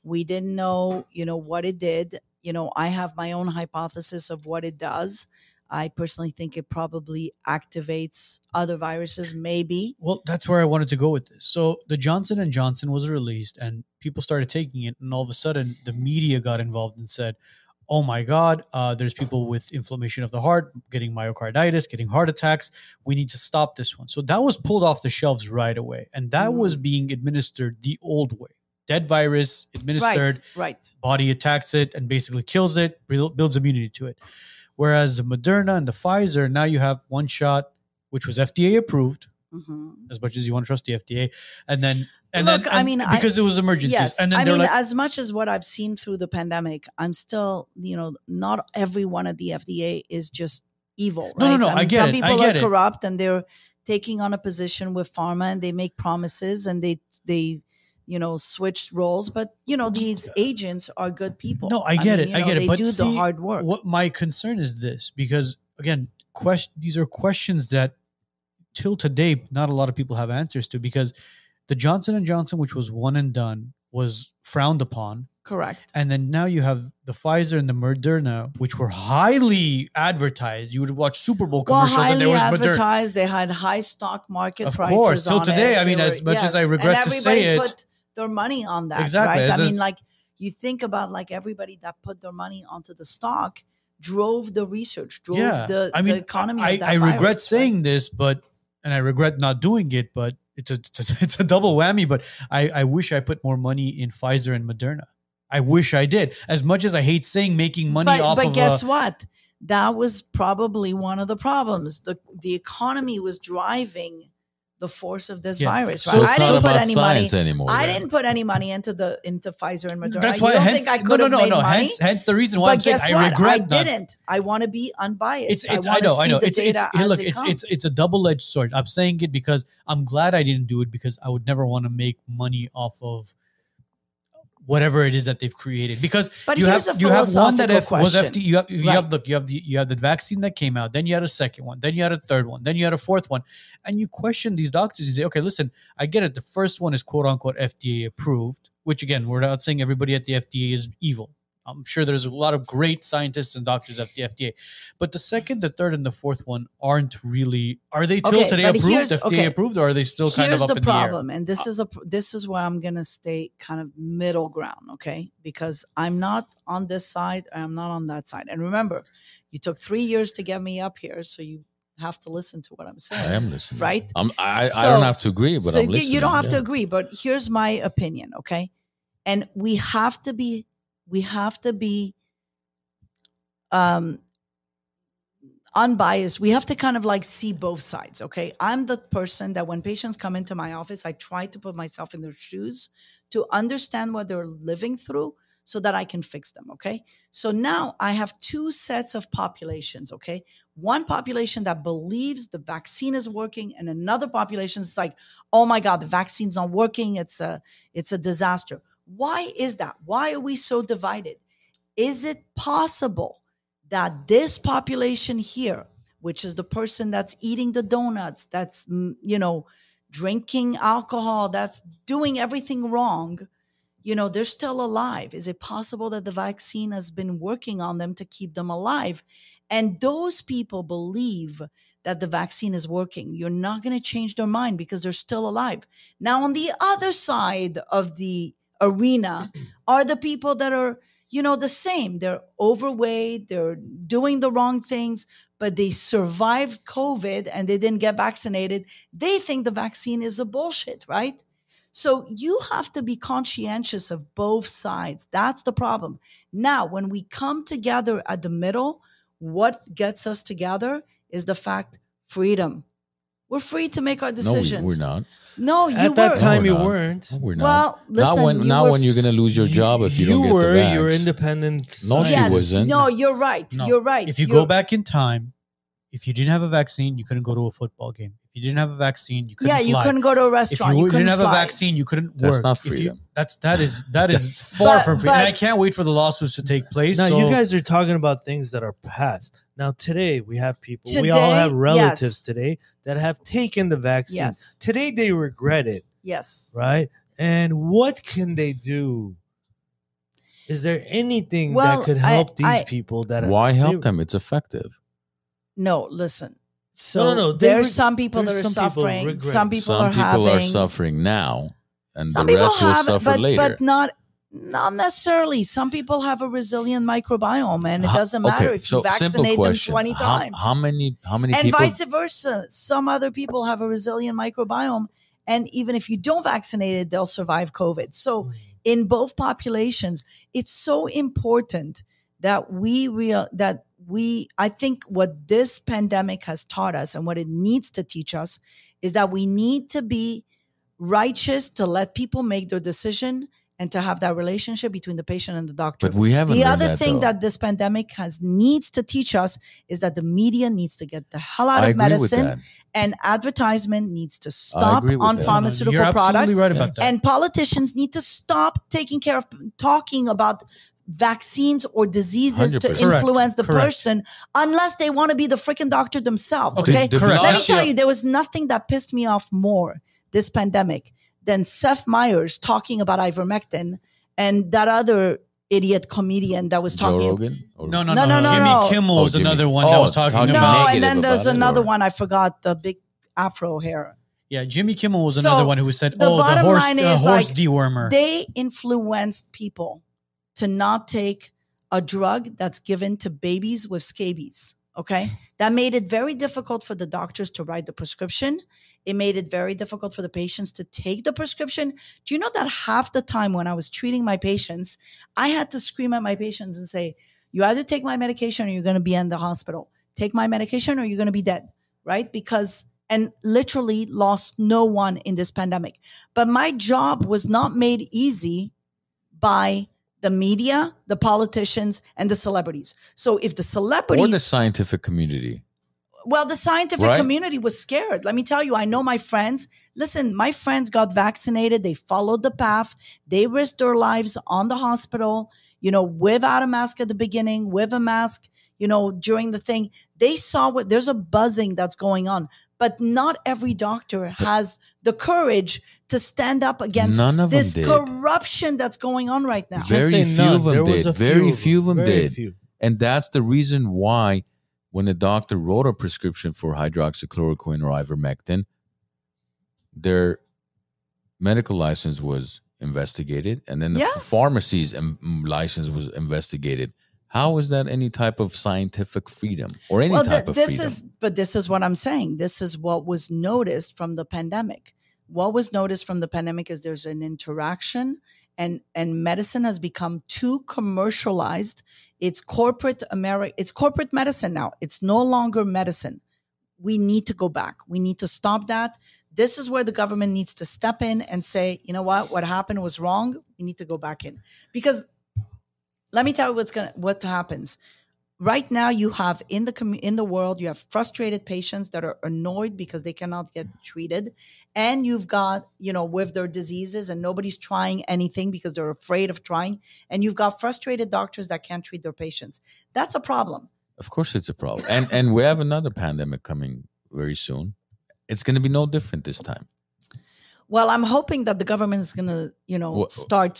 We didn't know, you know, what it did. You know, I have my own hypothesis of what it does. I personally think it probably activates other viruses, maybe. well. That's where I wanted to go with this. So the Johnson and Johnson was released, and people started taking it, and all of a sudden the media got involved and said, "Oh my God, uh, there's people with inflammation of the heart getting myocarditis, getting heart attacks. We need to stop this one." So that was pulled off the shelves right away, and that was Mm. being administered the old way. Dead virus administered. Right, right. body attacks it and basically kills it, builds immunity to it. Whereas the Moderna and the Pfizer, now you have one shot, which was FDA approved, hmm as much as you want to trust the FDA, and then and Look, then I and- mean, I- because it was emergencies, Yes, and then I mean, like, as much as what I've seen through the pandemic, I'm still, you know, not everyone at the FDA is just evil. No, no, right? no, I mean, get some it, I people are it. corrupt and they're taking on a position with pharma and they make promises and they they you know switch roles, but you know these agents are good people. No, I get mean, it, I know, get it, They but do the hard work. what my concern is this because again, question these are questions that till today not a lot of people have answers to because the Johnson and Johnson, which was one and done, was frowned upon. Correct. And then now you have the Pfizer and the Moderna, which were highly advertised. You would watch Super Bowl Well, commercials, and highly there was Moderna. advertised. They had high stock market Of prices. course. Till today, it. I mean, They as much as I regret and to say it- put their money on that. Exactly, Right. I mean, like you think about like everybody that put their money onto the stock drove the research, drove Yeah, the, I mean, the economy. I, I regret virus, right? saying this, but and I regret not doing it, but it's a it's a, *laughs* it's a double whammy. But I, I wish I put more money in Pfizer and Moderna. I wish I did. As much as I hate saying making money but, off but of guess uh, what? That was probably one of the problems. The the economy was driving the force of this Yeah. virus. Right? it's I didn't put any money. anymore. I then. didn't put any money into the into Pfizer and Moderna. that's why. don't hence, think I could no, have no, made no. money? Hence, hence the reason why I'm saying guess I regret I didn't. I want to be unbiased. It's, it's I, I, know I know the it's it's as look it it's it's it's a double edged sword. I'm saying it because I'm glad I didn't do it because I would never want to make money off of whatever it is that they've created. Because But you here's have a you have one that F, was you have you Right. have look you have the you have the vaccine that came out then you had a second one then you had a third one then you had a fourth one and you question these doctors you say okay listen I get it. The first one is quote unquote FDA approved which again we're not saying everybody at the FDA is evil I'm sure there's a lot of great scientists and doctors at the FDA but the second the third and the fourth one aren't really are they till Okay, today approved FDA okay. approved or are they still kind Here's of up the in the air problem, and this is a this is where I'm gonna stay kind of middle ground, okay? Because I'm not on this side, I'm not on that side. And remember, you took three years to get me up here, so you have to listen to what I'm saying. I am listening. Right? I'm, I, I don't have to agree, but so I'm you- listening. you don't have to agree, but here's my opinion, okay? And we have to be we have to be um unbiased. We have to kind of like see both sides. Okay. I'm the person that when patients come into my office, I try to put myself in their shoes to understand what they're living through so that I can fix them. Okay. So now I have two sets of populations. Okay. One population that believes the vaccine is working, and another population is like, oh my God, the vaccine's not working. It's a it's a disaster. Why is that? Why are we so divided? Is it possible that this population here, which is the person that's eating the donuts, that's mm, you know, drinking alcohol, that's doing everything wrong, you know, they're still alive. Is it possible that the vaccine has been working on them to keep them alive? And those people believe that the vaccine is working. You're not going to change their mind because they're still alive. Now, on the other side of the arena are the people that are, you know, the same. They're overweight, they're doing the wrong things, but they survived COVID and they didn't get vaccinated. They think the vaccine is a bullshit, right? So you have to be conscientious of both sides. That's the problem. Now, when we come together at the middle, what gets us together is the fact freedom. We're free to make our decisions. No, we, decisions. we're not. No, you At that were. time, No, you we're not. weren't. No, we're not. Well, listen, not when you not were when you're gonna lose your job if you, don't get were the vax. your independent. No, she wasn't. No, you're right. No. You're right. If you You're- go back in time, if you didn't have a vaccine, you couldn't go to a football game. If you didn't have a vaccine, you couldn't yeah, you fly. couldn't go to a if restaurant. you, You, couldn't didn't have fly. a vaccine, you couldn't That's work. That's not If you- freedom. that's that is that is far But- from freedom. And I can't wait for the lawsuits to take place. Now so you guys are talking about things that are past. Now today we have people. we all have relatives yes. today that have taken the vaccine. Yes. Today they regret it, Yes. right? And what can they do? Is there anything Well, that could I- help these I- people that Why they- help them? It's effective. No, listen. So no, no, they there's reg- some people that are there's some people suffering. regret Some people Some are people having. are suffering now, and some the rest will have, suffer but later. but not not necessarily. Some people have a resilient microbiome, and it doesn't matter okay, if so you vaccinate them twenty How- times. How, many? How many and people? vice versa. Some other people have a resilient microbiome, and even if you don't vaccinate it, they'll survive COVID. So Mm. in both populations, it's so important that we real that we I think what this pandemic has taught us and what it needs to teach us is that we need to be righteous to let people make their decision and to have that relationship between the patient and the doctor. but we haven't. the other that, thing though. that this pandemic has needs to teach us is that the media needs to get the hell out I of medicine and advertisement needs to stop on that. pharmaceutical You're absolutely products right about that. and politicians need to stop taking care of talking about vaccines or diseases to 100%. Correct, influence the correct. person unless they want to be the freaking doctor themselves Okay, okay, The- the correct. let me tell you there was nothing that pissed me off more this pandemic than Seth Meyers talking about ivermectin and that other idiot comedian that was Joe talking Rogan. Or- no, no, No, no, no, no, Jimmy no. Kimmel Oh, was Jimmy. another one Oh, that was talking talking no about. and then there's about it, another or- one i forgot the big afro hair Yeah, Jimmy Kimmel was So, another one who said, the "Oh, the bottom horse, line is, horse like, dewormer." they influenced people to not take a drug that's given to babies with scabies. Okay. That made it very difficult for the doctors to write the prescription. It made it very difficult for the patients to take the prescription. Do you know that half the time when I was treating my patients, I had to scream at my patients and say, You either take my medication or you're going to be in the hospital. Take my medication or you're going to be dead. Right. Because, and literally lost no one in this pandemic. But my job was not made easy by the media, the politicians, and the celebrities. So if the celebrities or the scientific community. well, the scientific Right? community was scared. Let me tell you, I know my friends. Listen, my friends got vaccinated. They followed the path. They risked their lives on the hospital, you know, without a mask at the beginning, with a mask, you know, during the thing. They saw what there's a buzzing that's going on. But not every doctor has the courage to stand up against None of this them did. corruption that's going on right now. Very few none. of them There was did. a Very few of them Very did. few. And that's the reason why when a doctor wrote a prescription for hydroxychloroquine or ivermectin, their medical license was investigated and then the Yeah. pharmacy's um, license was investigated. How is that any type of scientific freedom or any well, type th- of freedom? is, but this is what I'm saying. This is what was noticed from the pandemic. What was noticed from the pandemic is there's an interaction and and medicine has become too commercialized. It's corporate America. It's corporate medicine now. It's no longer medicine. We need to go back. We need to stop that. This is where the government needs to step in and say, you know what, what happened was wrong. We need to go back in because let me tell you what's gonna what happens. Right now you have in the in the world you have frustrated patients that are annoyed because they cannot get treated. And you've got you know with their diseases and nobody's trying anything because they're afraid of trying. And you've got frustrated doctors that can't treat their patients. That's a problem. Of course, it's a problem, and and we have another pandemic coming very soon. It's going to be no different this time. well i'm hoping that the government is going to you know Wha- start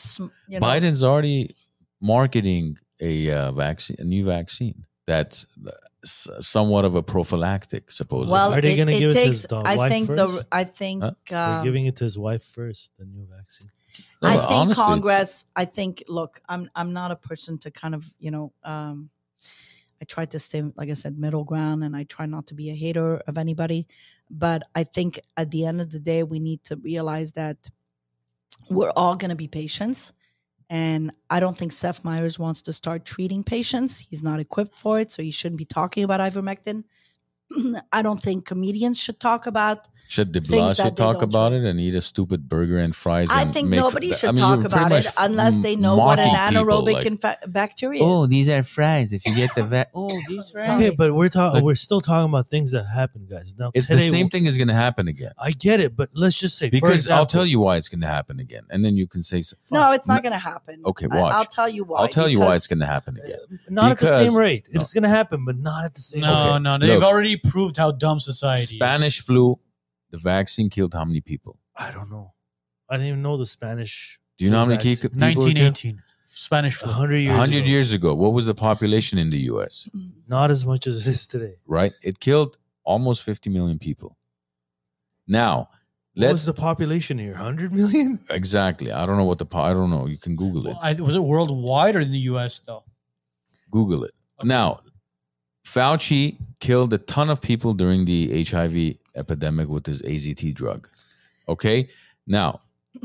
you know Biden's already marketing a uh, vaccine, a new vaccine that's uh, somewhat of a prophylactic, supposedly. well Are they it, gonna it give it to takes his i wife think the first? i think Huh? They're um, giving it to his wife first, the new vaccine. No, I think honestly, Congress. I think. Look, I'm I'm not a person to kind of you know. Um, I try to stay, like I said, middle ground, and I try not to be a hater of anybody. But I think at the end of the day, we need to realize that we're all going to be patients. And I don't think Seth Meyers wants to start treating patients. He's not equipped for it, so he shouldn't be talking about ivermectin. *clears throat* I don't think comedians should talk about Should De Blasio talk don't about try. it and eat a stupid burger and fries? I and think make- nobody I should mean, talk about it unless they know what an mocking people, anaerobic like- infa- bacteria is. Oh, these are fries. If you get the *laughs* vet, oh, these fries. Okay, but we're talking. Like- we're still talking about things that happen, guys. Now It's the same thing is going to happen again. I get it, but let's just say for Because I'll tell you why it's going to happen again, and then you can say, so- no, it's not going to happen. Okay, watch. I'll tell you why. I'll tell you why it's going to happen again. not at the same rate. no. It's gonna happen, but not at the same No, rate. no, they've Look. already proved how dumb society is. Spanish flu, the vaccine killed how many people? I don't know. I didn't even know the Spanish. Do you know how many vaccine. people were killed? 1918 Spanish flu. hundred years. 100 ago. years ago, what was the population in the US? *clears throat* Not as much as it is today. Right? It killed almost 50 million people. Now, What was let's the population here? Hundred million. *laughs* exactly. I don't know what the po- I don't know. You can Google it. Well, I, was it worldwide or in the U.S. though? Google it. Now, Fauci killed a ton of people during the HIV epidemic with his AZT drug. Okay? Now,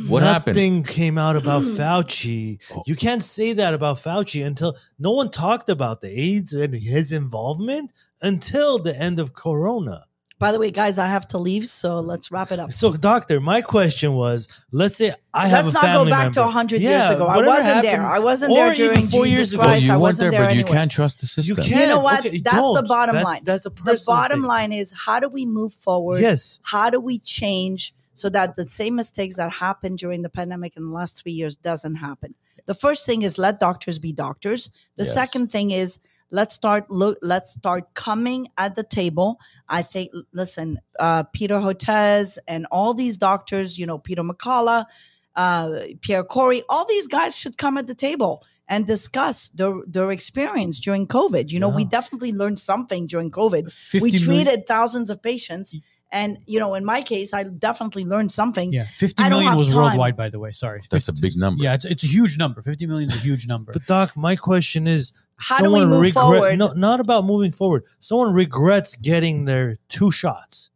what happened? Nothing came out about hmm. Fauci. Oh. You can't say that about Fauci until no one talked about the AIDS and his involvement until the end of Corona. By the way, guys, I have to leave, so let's wrap it up. So, doctor, my question was: Let's say I have Let's a not go back member. to 100 Yeah, years ago. I wasn't there. I wasn't or there even during four Jesus years ago. Well, Christ. you wasn't there, there but you can't trust the system. You can't. You know what? Okay, That's the don't. bottom That's- line. That's a The bottom thing. line is how do we move forward? Yes. How do we change so that the same mistakes that happened during the pandemic in the last three years doesn't happen? The first thing is let doctors be doctors. The Yes. second thing is let's start look let's start coming at the table. I think listen uh, peter hotez and all these doctors you know peter mccullough uh, pierre kory all these guys should come at the table and discuss their, their experience during covid. You know we definitely learned something during covid. We treated thousands of patients and you know in my case i definitely learned something Yeah, 50 I don't million have was time. worldwide, by the way. Sorry. That's a big number. Yeah, it's, it's a huge number. 50 million is a huge number. But doc, my question is: How do we someone move forward? No, not about moving forward. Someone regrets getting their two shots.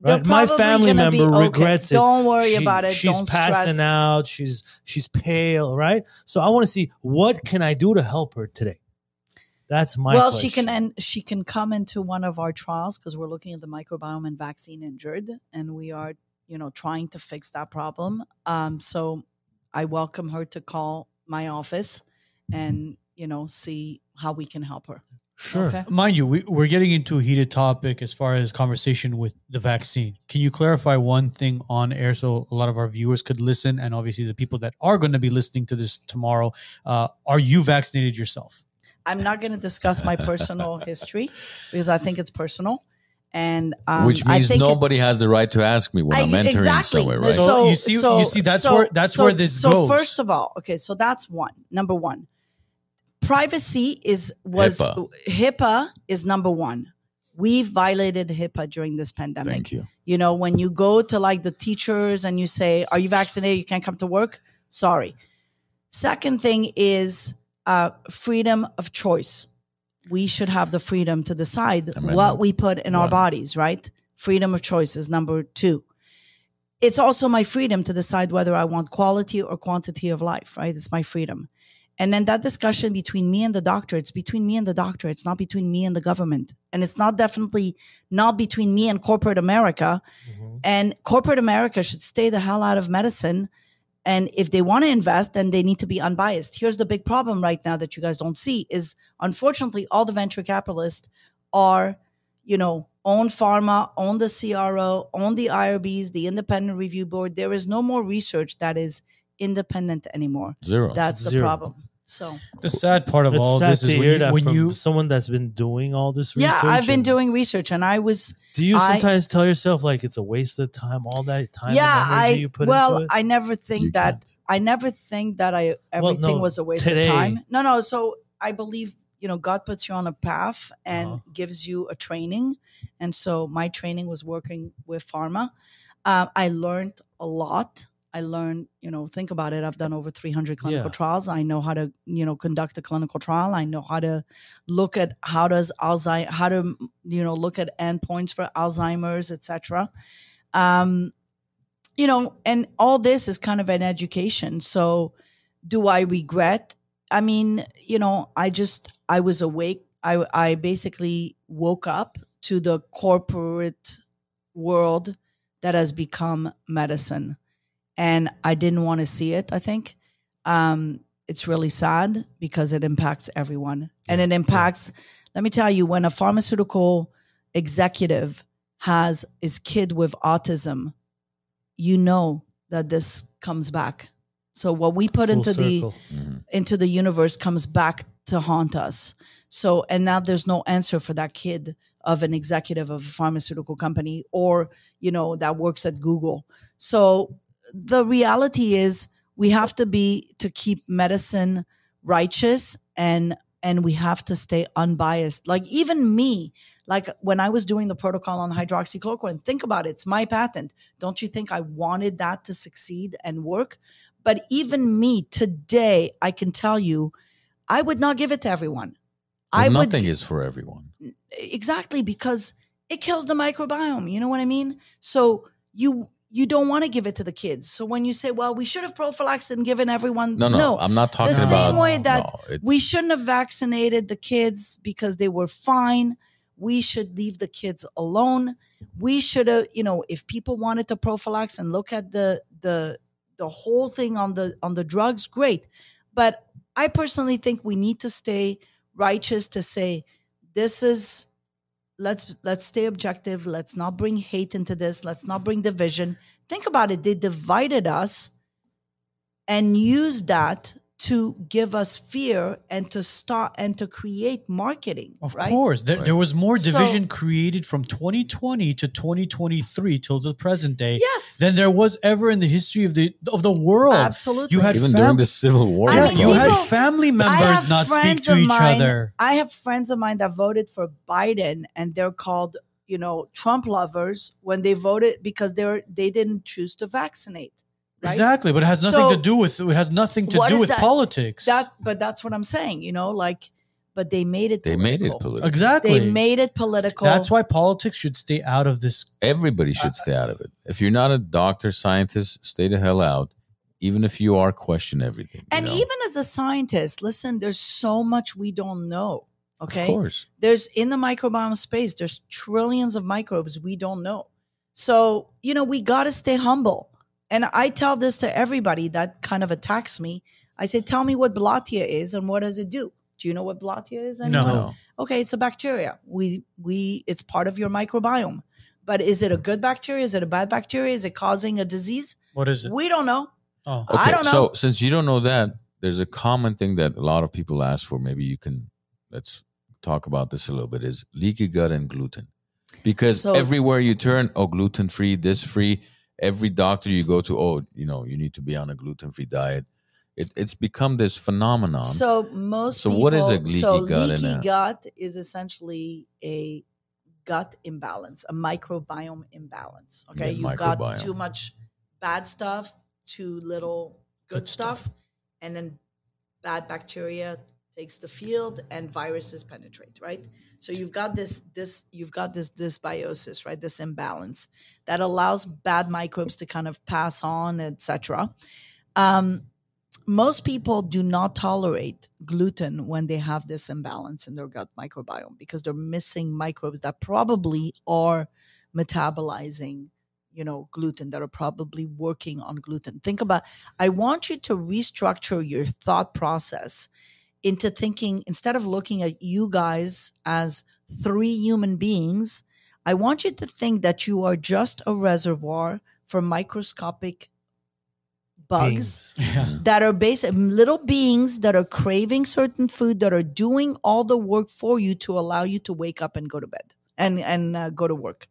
Right? My family gonna be member okay. regrets it. Don't worry She- about it. She's Don't passing stress. out. She's she's pale, right? So I want to see what can I do to help her today. That's my well, question. she can and she can come into one of our trials because we're looking at the microbiome and vaccine injured, and we are you know trying to fix that problem. Um, so I welcome her to call my office and you know see how we can help her. Sure. Okay. Mind you, we, we're getting into a heated topic as far as conversation with the vaccine. Can you clarify one thing on air so a lot of our viewers could listen? And obviously, the people that are going to be listening to this tomorrow, uh, are you vaccinated yourself? I'm not going to discuss my personal history because I think it's personal, and um, Which I means think it- nobody has the right to ask me when I- I'm entering exactly. somewhere, right? So- you see- you see, that's where- that's where this so goes. first of all, okay, so that's one. Number one, privacy is was HIPAA. HIPAA, is number one. We violated HIPAA during this pandemic. Thank you. You know, when you go to like the teachers and you say, "Are you vaccinated? You can't come to work." Sorry. Second thing is uh, freedom of choice. We should have the freedom to decide Amendment what we put in our bodies. Right? Freedom of choice is number two it's also my freedom to decide whether I want quality or quantity of life, right? It's my freedom. And then that discussion between me and the doctor, it's between me and the doctor. It's not between me and the government. And it's not definitely not between me and corporate America. Mhm. And corporate America should stay the hell out of medicine. And if they want to invest, then they need to be unbiased. Here's the big problem right now that you guys don't see is unfortunately all the venture capitalists are, you know, own pharma, own the CRO, own the IRBs, the independent review board. There is no more research that is independent anymore. Zero. That's the Zero. problem. So The sad part of It's all this is when you, that when from you someone that's been doing all this research. yeah, I've been doing research and I was Do you I- sometimes tell yourself like it's a waste of time, all that time yeah, and I you put well, into it? I never think You that can't. I never think that I everything no, was a waste today- of time. No, no. So I believe you know God puts you on a path and Uh-huh. gives you a training, and so my training was working with pharma. Uh, I learned a lot. I learned, you know, think about it. I've done over 300 clinical Yeah. trials. I know how to, you know, conduct a clinical trial. I know how to look at how does Alzheimer, how to, you know, look at endpoints for Alzheimer's, etc. Um, you know, and all this is kind of an education. So, do I regret? I mean, you know, I just I was awake. I I basically woke up to the corporate world that has become medicine, and I didn't want to see it. I think um, it's really sad because it impacts everyone, and it impacts. Let me tell you, when a pharmaceutical executive has his kid with autism, you know that this comes back. So what we put Full into the circle. Mhm. into the universe comes back to haunt us. So, and now there's no answer for that kid of an executive of a pharmaceutical company or, you know, that works at Google. So, the reality is we have to be to keep medicine righteous and and we have to stay unbiased. Like even me, like when I was doing the protocol on hydroxychloroquine, think about it, it's my patent. Don't you think I wanted that to succeed and work? But even me today, I can tell you, I would not give it to everyone. Well, I would nothing is for everyone. exactly because it kills the microbiome. You know what I mean? So you you don't want to give it to the kids. So when you say, "Well, we should have prophylaxed and given everyone," No, no, I'm not talking the same way that no, we shouldn't have vaccinated the kids because they were fine. We should leave the kids alone. We should have, you know, if people wanted to prophylax and look at the the the whole thing on the on the drugs, great. But I personally think we need to stay righteous to say this is let's let's stay objective. Let's not bring hate into this. Let's not bring division. Think about it. They divided us and used that to give us fear and to start and to create marketing. Of right? course, there, Right. there was more So- division created from 2020 to 2023 till the present day Yes. than there was ever in the history of the of the world. Absolutely. You had even fam- during the Civil War. I yeah, mean, you had people- family members not speak to each mine- other. I have friends of mine that voted for Biden and they're called, you know, Trump lovers when they voted because they're they didn't choose to vaccinate. Right? Exactly, but it has nothing So- to do with it has nothing to do with that- politics. That but that's what I'm saying, you know, like but they made it They made it political. political. exactly. They made it political. That's why politics should stay out of this. Everybody should uh, stay out of it. If you're not a doctor, scientist, stay the hell out. Even if you are, question everything. and know? even as a scientist, listen, there's so much we don't know. Okay. of course, there's in the microbiome space there's trillions of microbes we don't know so you know we got to stay humble and i tell this to everybody that kind of attacks me i say tell me what blautia is and what does it do do you know what blautia is No. anyone? no. okay it's a bacteria we we it's part of your microbiome but is it a good bacteria is it a bad bacteria is it causing a disease What is it? we don't know Oh, I Okay, don't know. so since you don't know that, there's a common thing that a lot of people ask for. Maybe you can let's talk about this a little bit. Is leaky gut and gluten, because So- everywhere you turn, oh, gluten free, this free. Every doctor you go to, oh, you know, you need to be on a gluten free diet. It, it's become this phenomenon. So most So people, what is a leaky so gut leaky gut is essentially a gut imbalance, a microbiome imbalance. Okay, Yeah, you've got too much bad stuff, too little good, Good stuff. stuff. and then bad bacteria takes the field and viruses penetrate right? So you've got this this you've got this dysbiosis right? This imbalance that allows bad microbes to kind of pass on etc um, most people do not tolerate gluten when they have this imbalance in their gut microbiome because they're missing microbes that probably are metabolizing you know gluten that are probably working on gluten. Think about i want you to restructure your thought process into thinking instead of looking at you guys as three human beings i want you to think that you are just a reservoir for microscopic bugs *laughs* Yeah. that are basic little beings that are craving certain food that are doing all the work for you to allow you to wake up and go to bed and and uh, go to work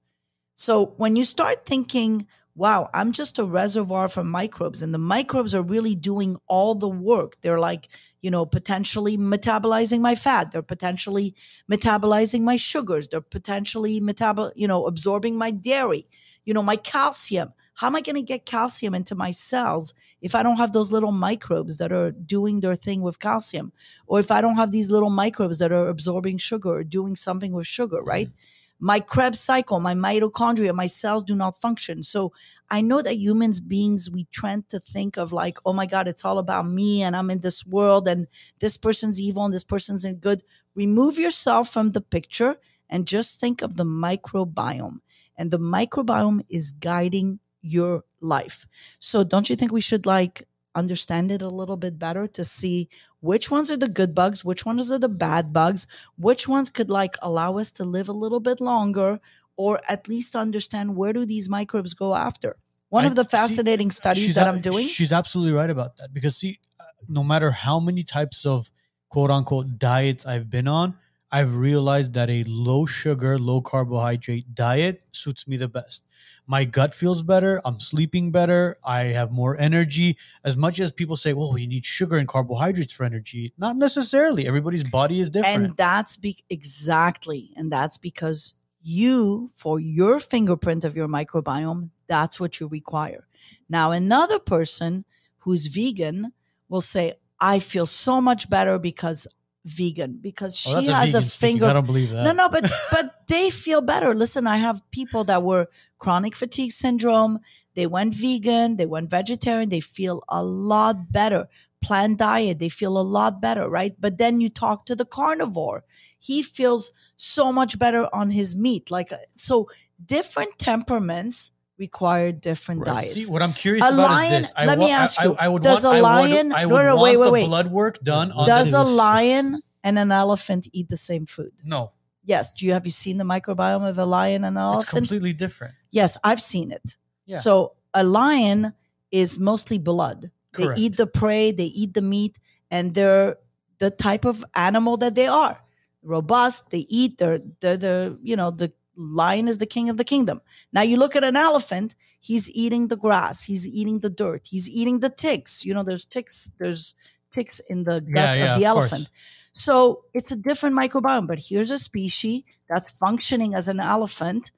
so when you start thinking wow i'm just a reservoir for microbes. And the microbes are really doing all the work. They're like you know potentially metabolizing my fat. They're potentially metabolizing my sugars. They're potentially metabol you know absorbing my dairy you know my calcium. How am i going to get calcium into my cells if i don't have those little microbes that are doing their thing with calcium? Or if i don't have these little microbes that are absorbing sugar or doing something with sugar right mm-hmm. My Krebs cycle, my mitochondria, my cells do not function. So I know that humans beings, we tend to think of like, oh my God, it's all about me and I'm in this world and this person's evil and this person's in good. Remove yourself from the picture and just think of the microbiome. And the microbiome is guiding your life. So don't you think we should like understand it a little bit better to see which ones are the good bugs, which ones are the bad bugs, which ones could like allow us to live a little bit longer or at least understand where do these microbes go after. One I- of the see, fascinating studies that ab- I'm doing. She's absolutely right about that because see, uh, no matter how many types of quote unquote diets I've been on, I've realized that a low sugar, low carbohydrate diet suits me the best. My gut feels better. I'm sleeping better. I have more energy. As much as people say, "Well, you need sugar and carbohydrates for energy," not necessarily. Everybody's body is different. And that's be- exactly, and that's because you, for your fingerprint of your microbiome, that's what you require. Now, another person who's vegan will say, I feel so much better because vegan, because she Oh, that's a has a, speaking. finger. I don't believe that. No, no, but but they feel better. Listen, I have people that were chronic fatigue syndrome. They went vegan, they went vegetarian, they feel a lot better. Plant diet, they feel a lot better, right? But then you talk to the carnivore. He feels so much better on his meat. Like uh, so different temperaments require different Right. diets. See, what I'm curious A about lion- is this. I let me wa- I- ask you, I, I would does want, a I would- lion- I no, would no, want wait, wait, the wait. blood work done on Does a lion and an elephant eat the same food? No, Yes. Do you have you seen the microbiome of a lion and an it's elephant? completely different. Yes, I've seen it. Yeah. So a lion is mostly blood. They eat the prey, they eat the meat, and they're the type of animal that they are. Robust, they eat, they're, they're the, you know, the lion is the king of the kingdom. Now you look at an elephant, he's eating the grass, he's eating the dirt, he's eating the ticks. You know, there's ticks, there's ticks in the gut Yeah, yeah, of the of course. elephant. So it's a different microbiome, but here's a species that's functioning as an elephant,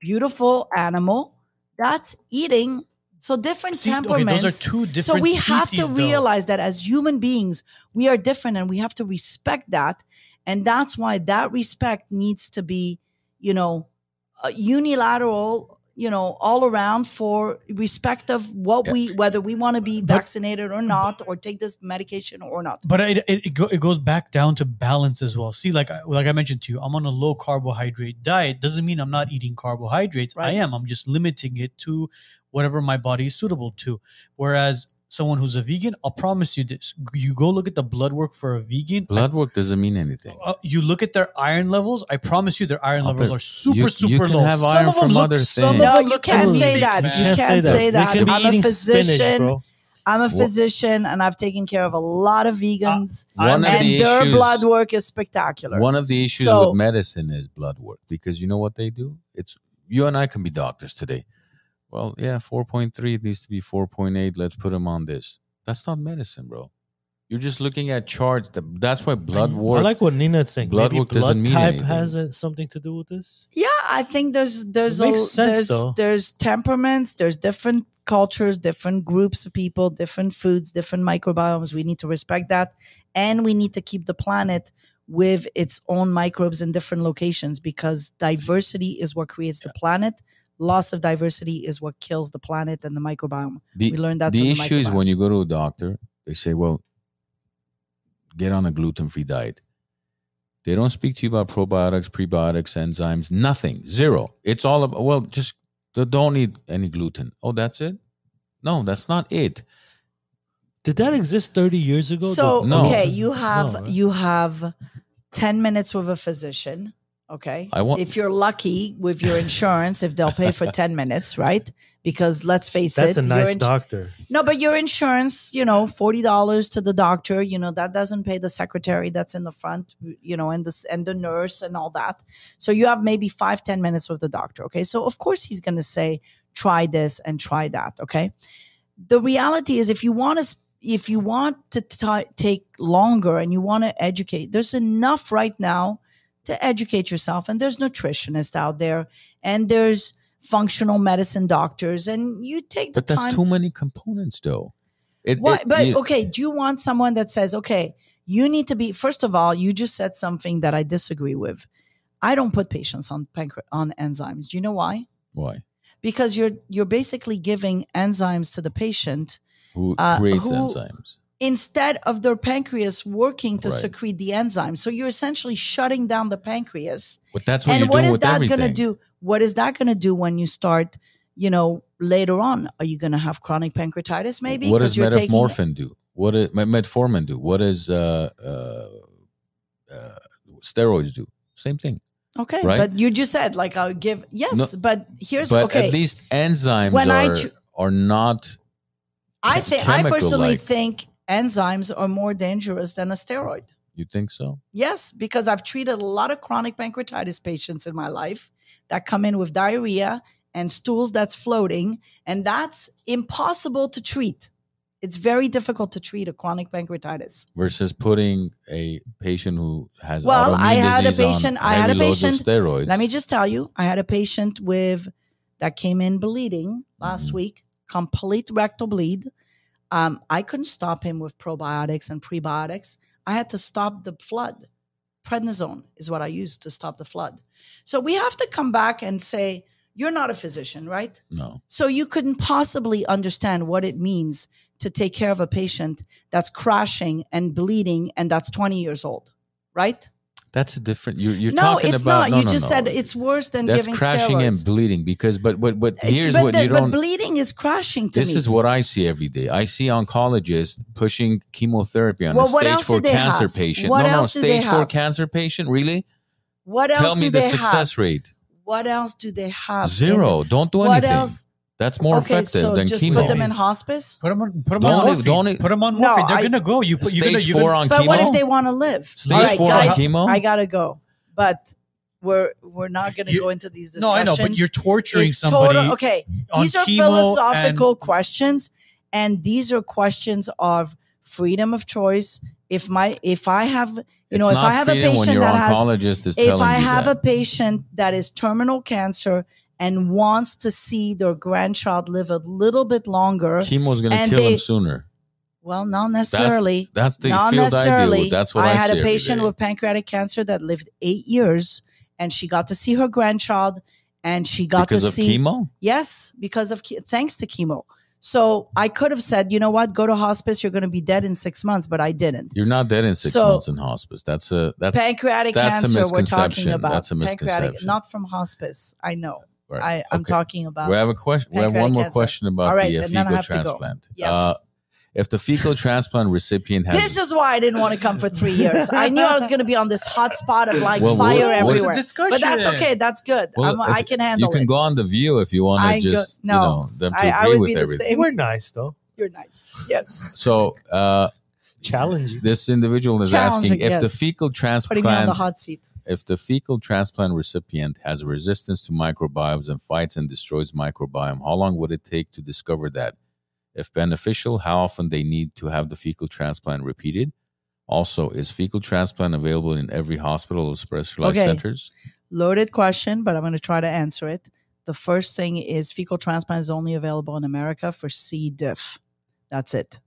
beautiful animal that's eating. So different See, okay, temperaments. those are two different. so we have to though. realize that as human beings, we are different and we have to respect that. And that's why that respect needs to be, you know, uh, unilateral, you know, all around for respect of what Yeah. we, whether we want to be But- vaccinated or not, or take this medication or not. But it it, it, go, it goes back down to balance as well. See, like like I mentioned to you, I'm on a low carbohydrate diet. Doesn't mean I'm not eating carbohydrates. I am. I'm just limiting it to whatever my body is suitable to. Whereas someone who's a vegan, I'll promise you this: you go look at the blood work for a vegan. Blood work doesn't mean anything. uh, you look at their iron levels. I promise you, their iron Oh, levels are super, you- you super can low. have some of them from look, other some of them No, you can't anemic, say that. man. You can't say that. They could I'm a physician. spinach, bro. I'm a physician and I've taken care of a lot of vegans, One of and the their issues, blood work is spectacular. one of the issues So- with medicine is blood work because you know what they do? It's you and I can be doctors today. Well, yeah, 4.3 it needs to be 4.8. Let's put them on this. That's not medicine, bro. You're just looking at charts. That- That's why blood I work. like what Nina's saying. blood Maybe work doesn't blood mean type anything. has uh, something to do with this. Yeah, I think there's there's It a, sense, there's though. there's temperaments, there's different cultures, different groups of people, different foods, different microbiomes. We need to respect that, and we need to keep the planet with its own microbes in different locations because diversity is what creates the planet. Loss of diversity is what kills the planet and the microbiome. the, we learned that the from the issue is when you go to a doctor, they say, "Well, get on a gluten-free diet." They don't speak to you about probiotics, prebiotics, enzymes, nothing, zero. It's all about well, just don't eat any gluten. Oh, that's it? No, that's not it. Did that exist 30 years ago? So No. okay, you have No, you have ten minutes with a physician. Okay, I want- if you're lucky with your insurance, if they'll pay for *laughs* ten minutes, right? Because let's face That's it, a nice ins- doctor. No, but your insurance, you know, forty dollars to the doctor, you know, that doesn't pay the secretary that's in the front, you know, and the and the nurse and all that. So you have maybe five ten minutes with the doctor. Okay, so of course he's going to say try this and try that. Okay, the reality is if you want to if you want to t- take longer and you want to educate, there's enough right now to educate yourself, and there's nutritionists out there, and there's functional medicine doctors, and you take the But that's time too to- many components, though. It, what? it- but you- okay, do you want someone that says, okay, you need to be? First of all, you just said something that I disagree with. I don't put patients on pancre- on enzymes. Do you know why? why? Because you're you're basically giving enzymes to the patient Who Uh, creates who- enzymes? Instead of their pancreas working to Right. secrete the enzyme. So you're essentially shutting down the pancreas. But that's what and you're what doing is with that going to do? What is that going to do when you start? You know, later on, are you going to have chronic pancreatitis? Maybe What does metformin do? What does metformin do? What does uh, uh, uh, steroids do? Same thing. Okay, right? but you just said like I'll give yes, No, but here's but okay. at least enzymes When I are, ch- are not. I think I personally like. think enzymes are more dangerous than a steroid. You think so? Yes, because I've treated a lot of chronic pancreatitis patients in my life that come in with diarrhea and stools that's floating, and that's impossible to treat. It's very difficult to treat a chronic pancreatitis. Versus putting a patient who has Well, I had a patient- I had a heavy loads of patient- steroids. Let me just tell you, I had a patient with that came in bleeding last Mhm. week, complete rectal bleed. Um, I couldn't stop him with probiotics and prebiotics. I had to stop the flood. Prednisone is what I used to stop the flood. So we have to come back and say, you're not a physician, right? no. So you couldn't possibly understand what it means to take care of a patient that's crashing and bleeding and that's 20 years old, right? That's a different. You're, you're no, talking it's about. not. no, you no, just no. said it's worse than That's giving crashing steroids. and bleeding because, but, but, but uh, here's but what the- you but don't. bleeding is crashing to This me. is what I see every day. I see oncologists pushing chemotherapy on Well, a stage four cancer have? patient. What no, no, stage four cancer patient. Really? what else Tell me the success have? rate. What else do they have? Zero. the- Don't do what anything. else? That's more okay, effective so than just chemo. put them in hospice. Put them on. Put them Don't on morphine. don't put them on No, morphine. They're I- gonna go. You put. You're gonna. Stage You're four gonna, on But chemo. what if they want to live? Stage All right, four on chemo? I gotta go. But we're we're not gonna You- go into these discussions. no, I know, but you're torturing It's somebody. total- okay, on these are chemo philosophical and- questions, and these are questions of freedom of choice. If my if I have you It's know if I have a freedom when patient your that has is if I you have that. a patient that is terminal cancer and wants to see their grandchild live a little bit longer, Chemo's going to kill they- him sooner. well, not necessarily. That's the not field I necessarily. deal with. That's what I, I had a patient with pancreatic cancer that lived eight years, and she got to see her grandchild, and she got because to of see chemo. yes because of thanks to chemo. So I could have said, you know what, go to hospice. You're going to be dead in six months, but I didn't. You're not dead in six So- months in hospice. That's a that's pancreatic that's a cancer. We're talking about That's a pancreatic, not from hospice. I know. Right. I, I'm Okay. talking about. We have a question. We have one more cancer. question about All right, the uh, and then I fecal have to go. transplant. Yes. Uh, if the fecal transplant recipient has this is why I didn't want to come for three years. I knew I was going to be on this hot spot of like Well, what- fire what's the everywhere. discussion? But that's okay. That's good. Well, I'm, I can handle you can it. go on the view if you want I to go- just no. you know them to I, I agree would with be the everything. same. We're nice though. You're nice. Yes. So uh, Challenging. this individual is asking Challenging, if the fecal transplant. Putting me on the hot seat. If the fecal transplant recipient has resistance to microbiomes and fights and destroys microbiome, how long would it take to discover that? If beneficial, how often they need to have the fecal transplant repeated. Also, is fecal transplant available in every hospital or specialized Okay. centers? Loaded question, but I'm going to try to answer it. The first thing is fecal transplant is only available in America for C. diff. That's it.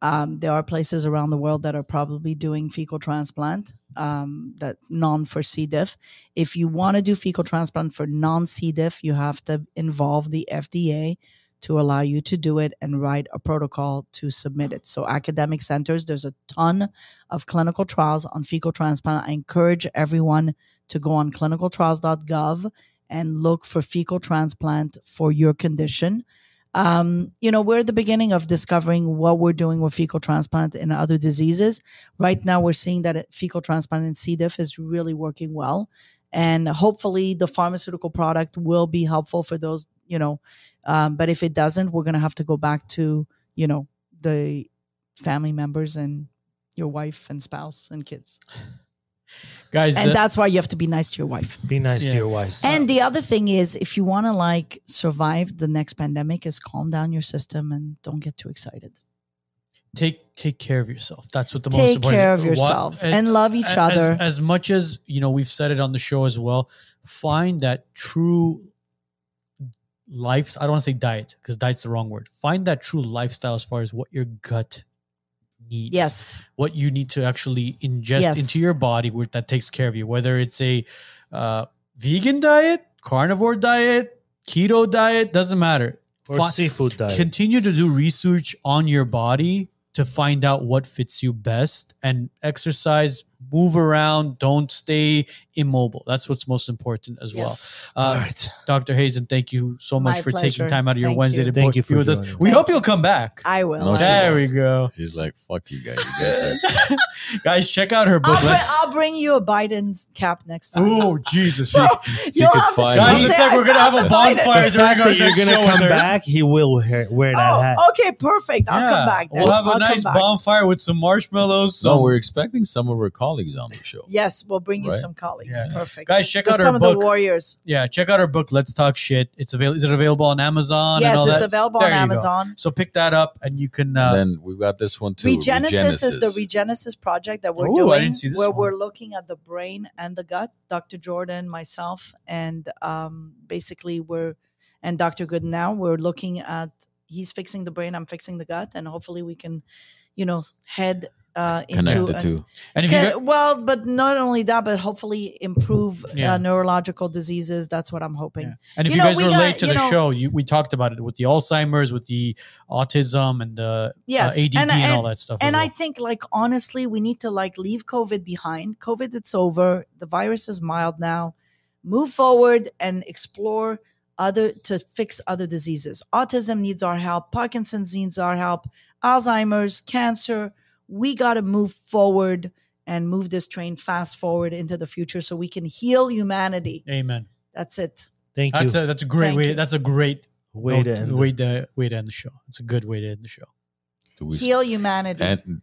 Um, there are places around the world that are probably doing fecal transplant, um, that non for C. diff. If you want to do fecal transplant for non C. diff, you have to involve the FDA to allow you to do it and write a protocol to submit it. So, academic centers, there's a ton of clinical trials on fecal transplant. I encourage everyone to go on clinicaltrials.gov and look for fecal transplant for your condition. Um, you know, we're at the beginning of discovering what we're doing with fecal transplant and other diseases. Right now, we're seeing that fecal transplant in C. diff is really working well. And hopefully, the pharmaceutical product will be helpful for those, you know. Um, but if it doesn't, we're going to have to go back to, you know, the family members and your wife and spouse and kids. Guys, And uh, that's why you have to be nice to your wife. Be nice Yeah. to your wife. And the other thing is, if you want to like survive the next pandemic, is calm down your system and don't get too excited. take take care of yourself. That's what the most important? Take care of What- yourselves as- and love each as, other. As much as you know, we've said it on the show as well. Find that true life. I don't want to say diet because diet's the wrong word. Find that true lifestyle as far as what your gut needs. yes, what you need to actually ingest Yes. into your body where that takes care of you whether it's a uh, vegan diet carnivore diet keto diet doesn't matter or Fi- seafood diet. continue to do research on your body to find out what fits you best and exercise move around don't stay immobile that's what's most important as well uh, All right. dr hazan thank you so much My for pleasure. taking time out of your Thank wednesday you. to Thank you for with us joining we us. hope you'll come back I will. No, I will. there we go She's like, "Fuck you guys." You guys *laughs* guys check out her I'll, book I'll bring you a Biden's cap next time. Oh Jesus! *laughs* So you'll she have guys, looks like we're gonna have a bonfire The during fact our you're gonna come back, he will wear, wear that hat. Oh, okay, perfect. I'll come back. Then. We'll have a I'll come nice bonfire with some marshmallows. no, we're expecting some of our colleagues on the show. Yes, we'll bring you Right? some colleagues. Yeah. Perfect. guys, check To out some her of book. the warriors. yeah, check out her book. Let's talk shit. It's available. Is it available on Amazon? yes, and all it's that? available There on you go. Amazon. So pick that up, and you can. Uh, then we've got this one too. Regenesis, is the Regenesis project that we're Ooh, I doing, didn't see this where one. we're looking at the brain and the gut. Dr. Jordan, myself, and um, basically we're and Dr. Good now we're looking at. He's fixing the brain. I'm fixing the gut, and hopefully we can, you know, head uh, into Connect the two. and if you Can- got, well, but not only that, but hopefully improve Yeah. uh, neurological diseases. That's what I'm hoping. Yeah. and if You you, know, guys we were got- late to you the know- show, you, we talked about it with the Alzheimer's, with the autism, and the Yes, uh, ADD and- and, and- all that stuff. And as I think, like honestly, we need to like leave COVID behind. COVID, it's over. The virus is mild now. Move forward and explore other to fix other diseases. Autism needs our help. Parkinson's needs our help. Alzheimer's, cancer. We got to move forward and move this train fast forward into the future so we can heal humanity. Amen. That's it. Thank That's you. a that's a great Thank way. you. That's a great Way note- to end way to way to end the show. It's a good way to end the show. Do we Heal humanity. and *laughs*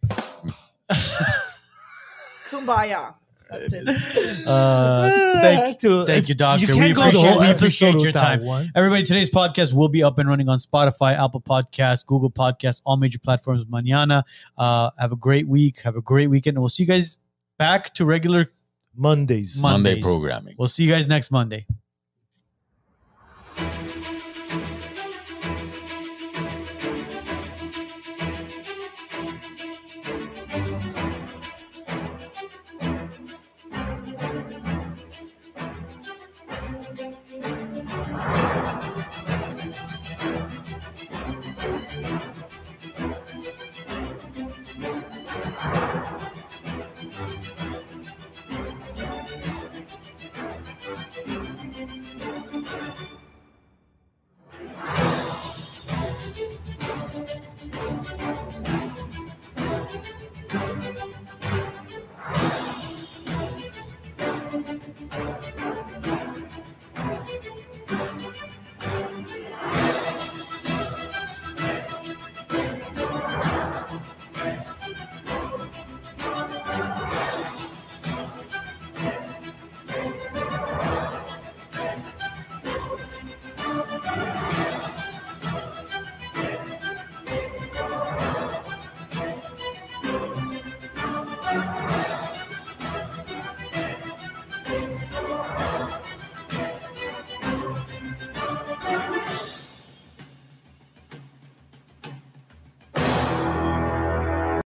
Kumbaya. That's it. *laughs* Uh, thank, to- thank you, Doctor. You We can't go appreciate- we appreciate your time. One. Everybody, today's podcast will be up and running on Spotify, Apple Podcasts, Google Podcasts, all major platforms. Mañana. Uh, have a great week. Have a great weekend. And we'll see you guys back to regular. Mondays. Mon- Monday programming. We'll see you guys next Monday.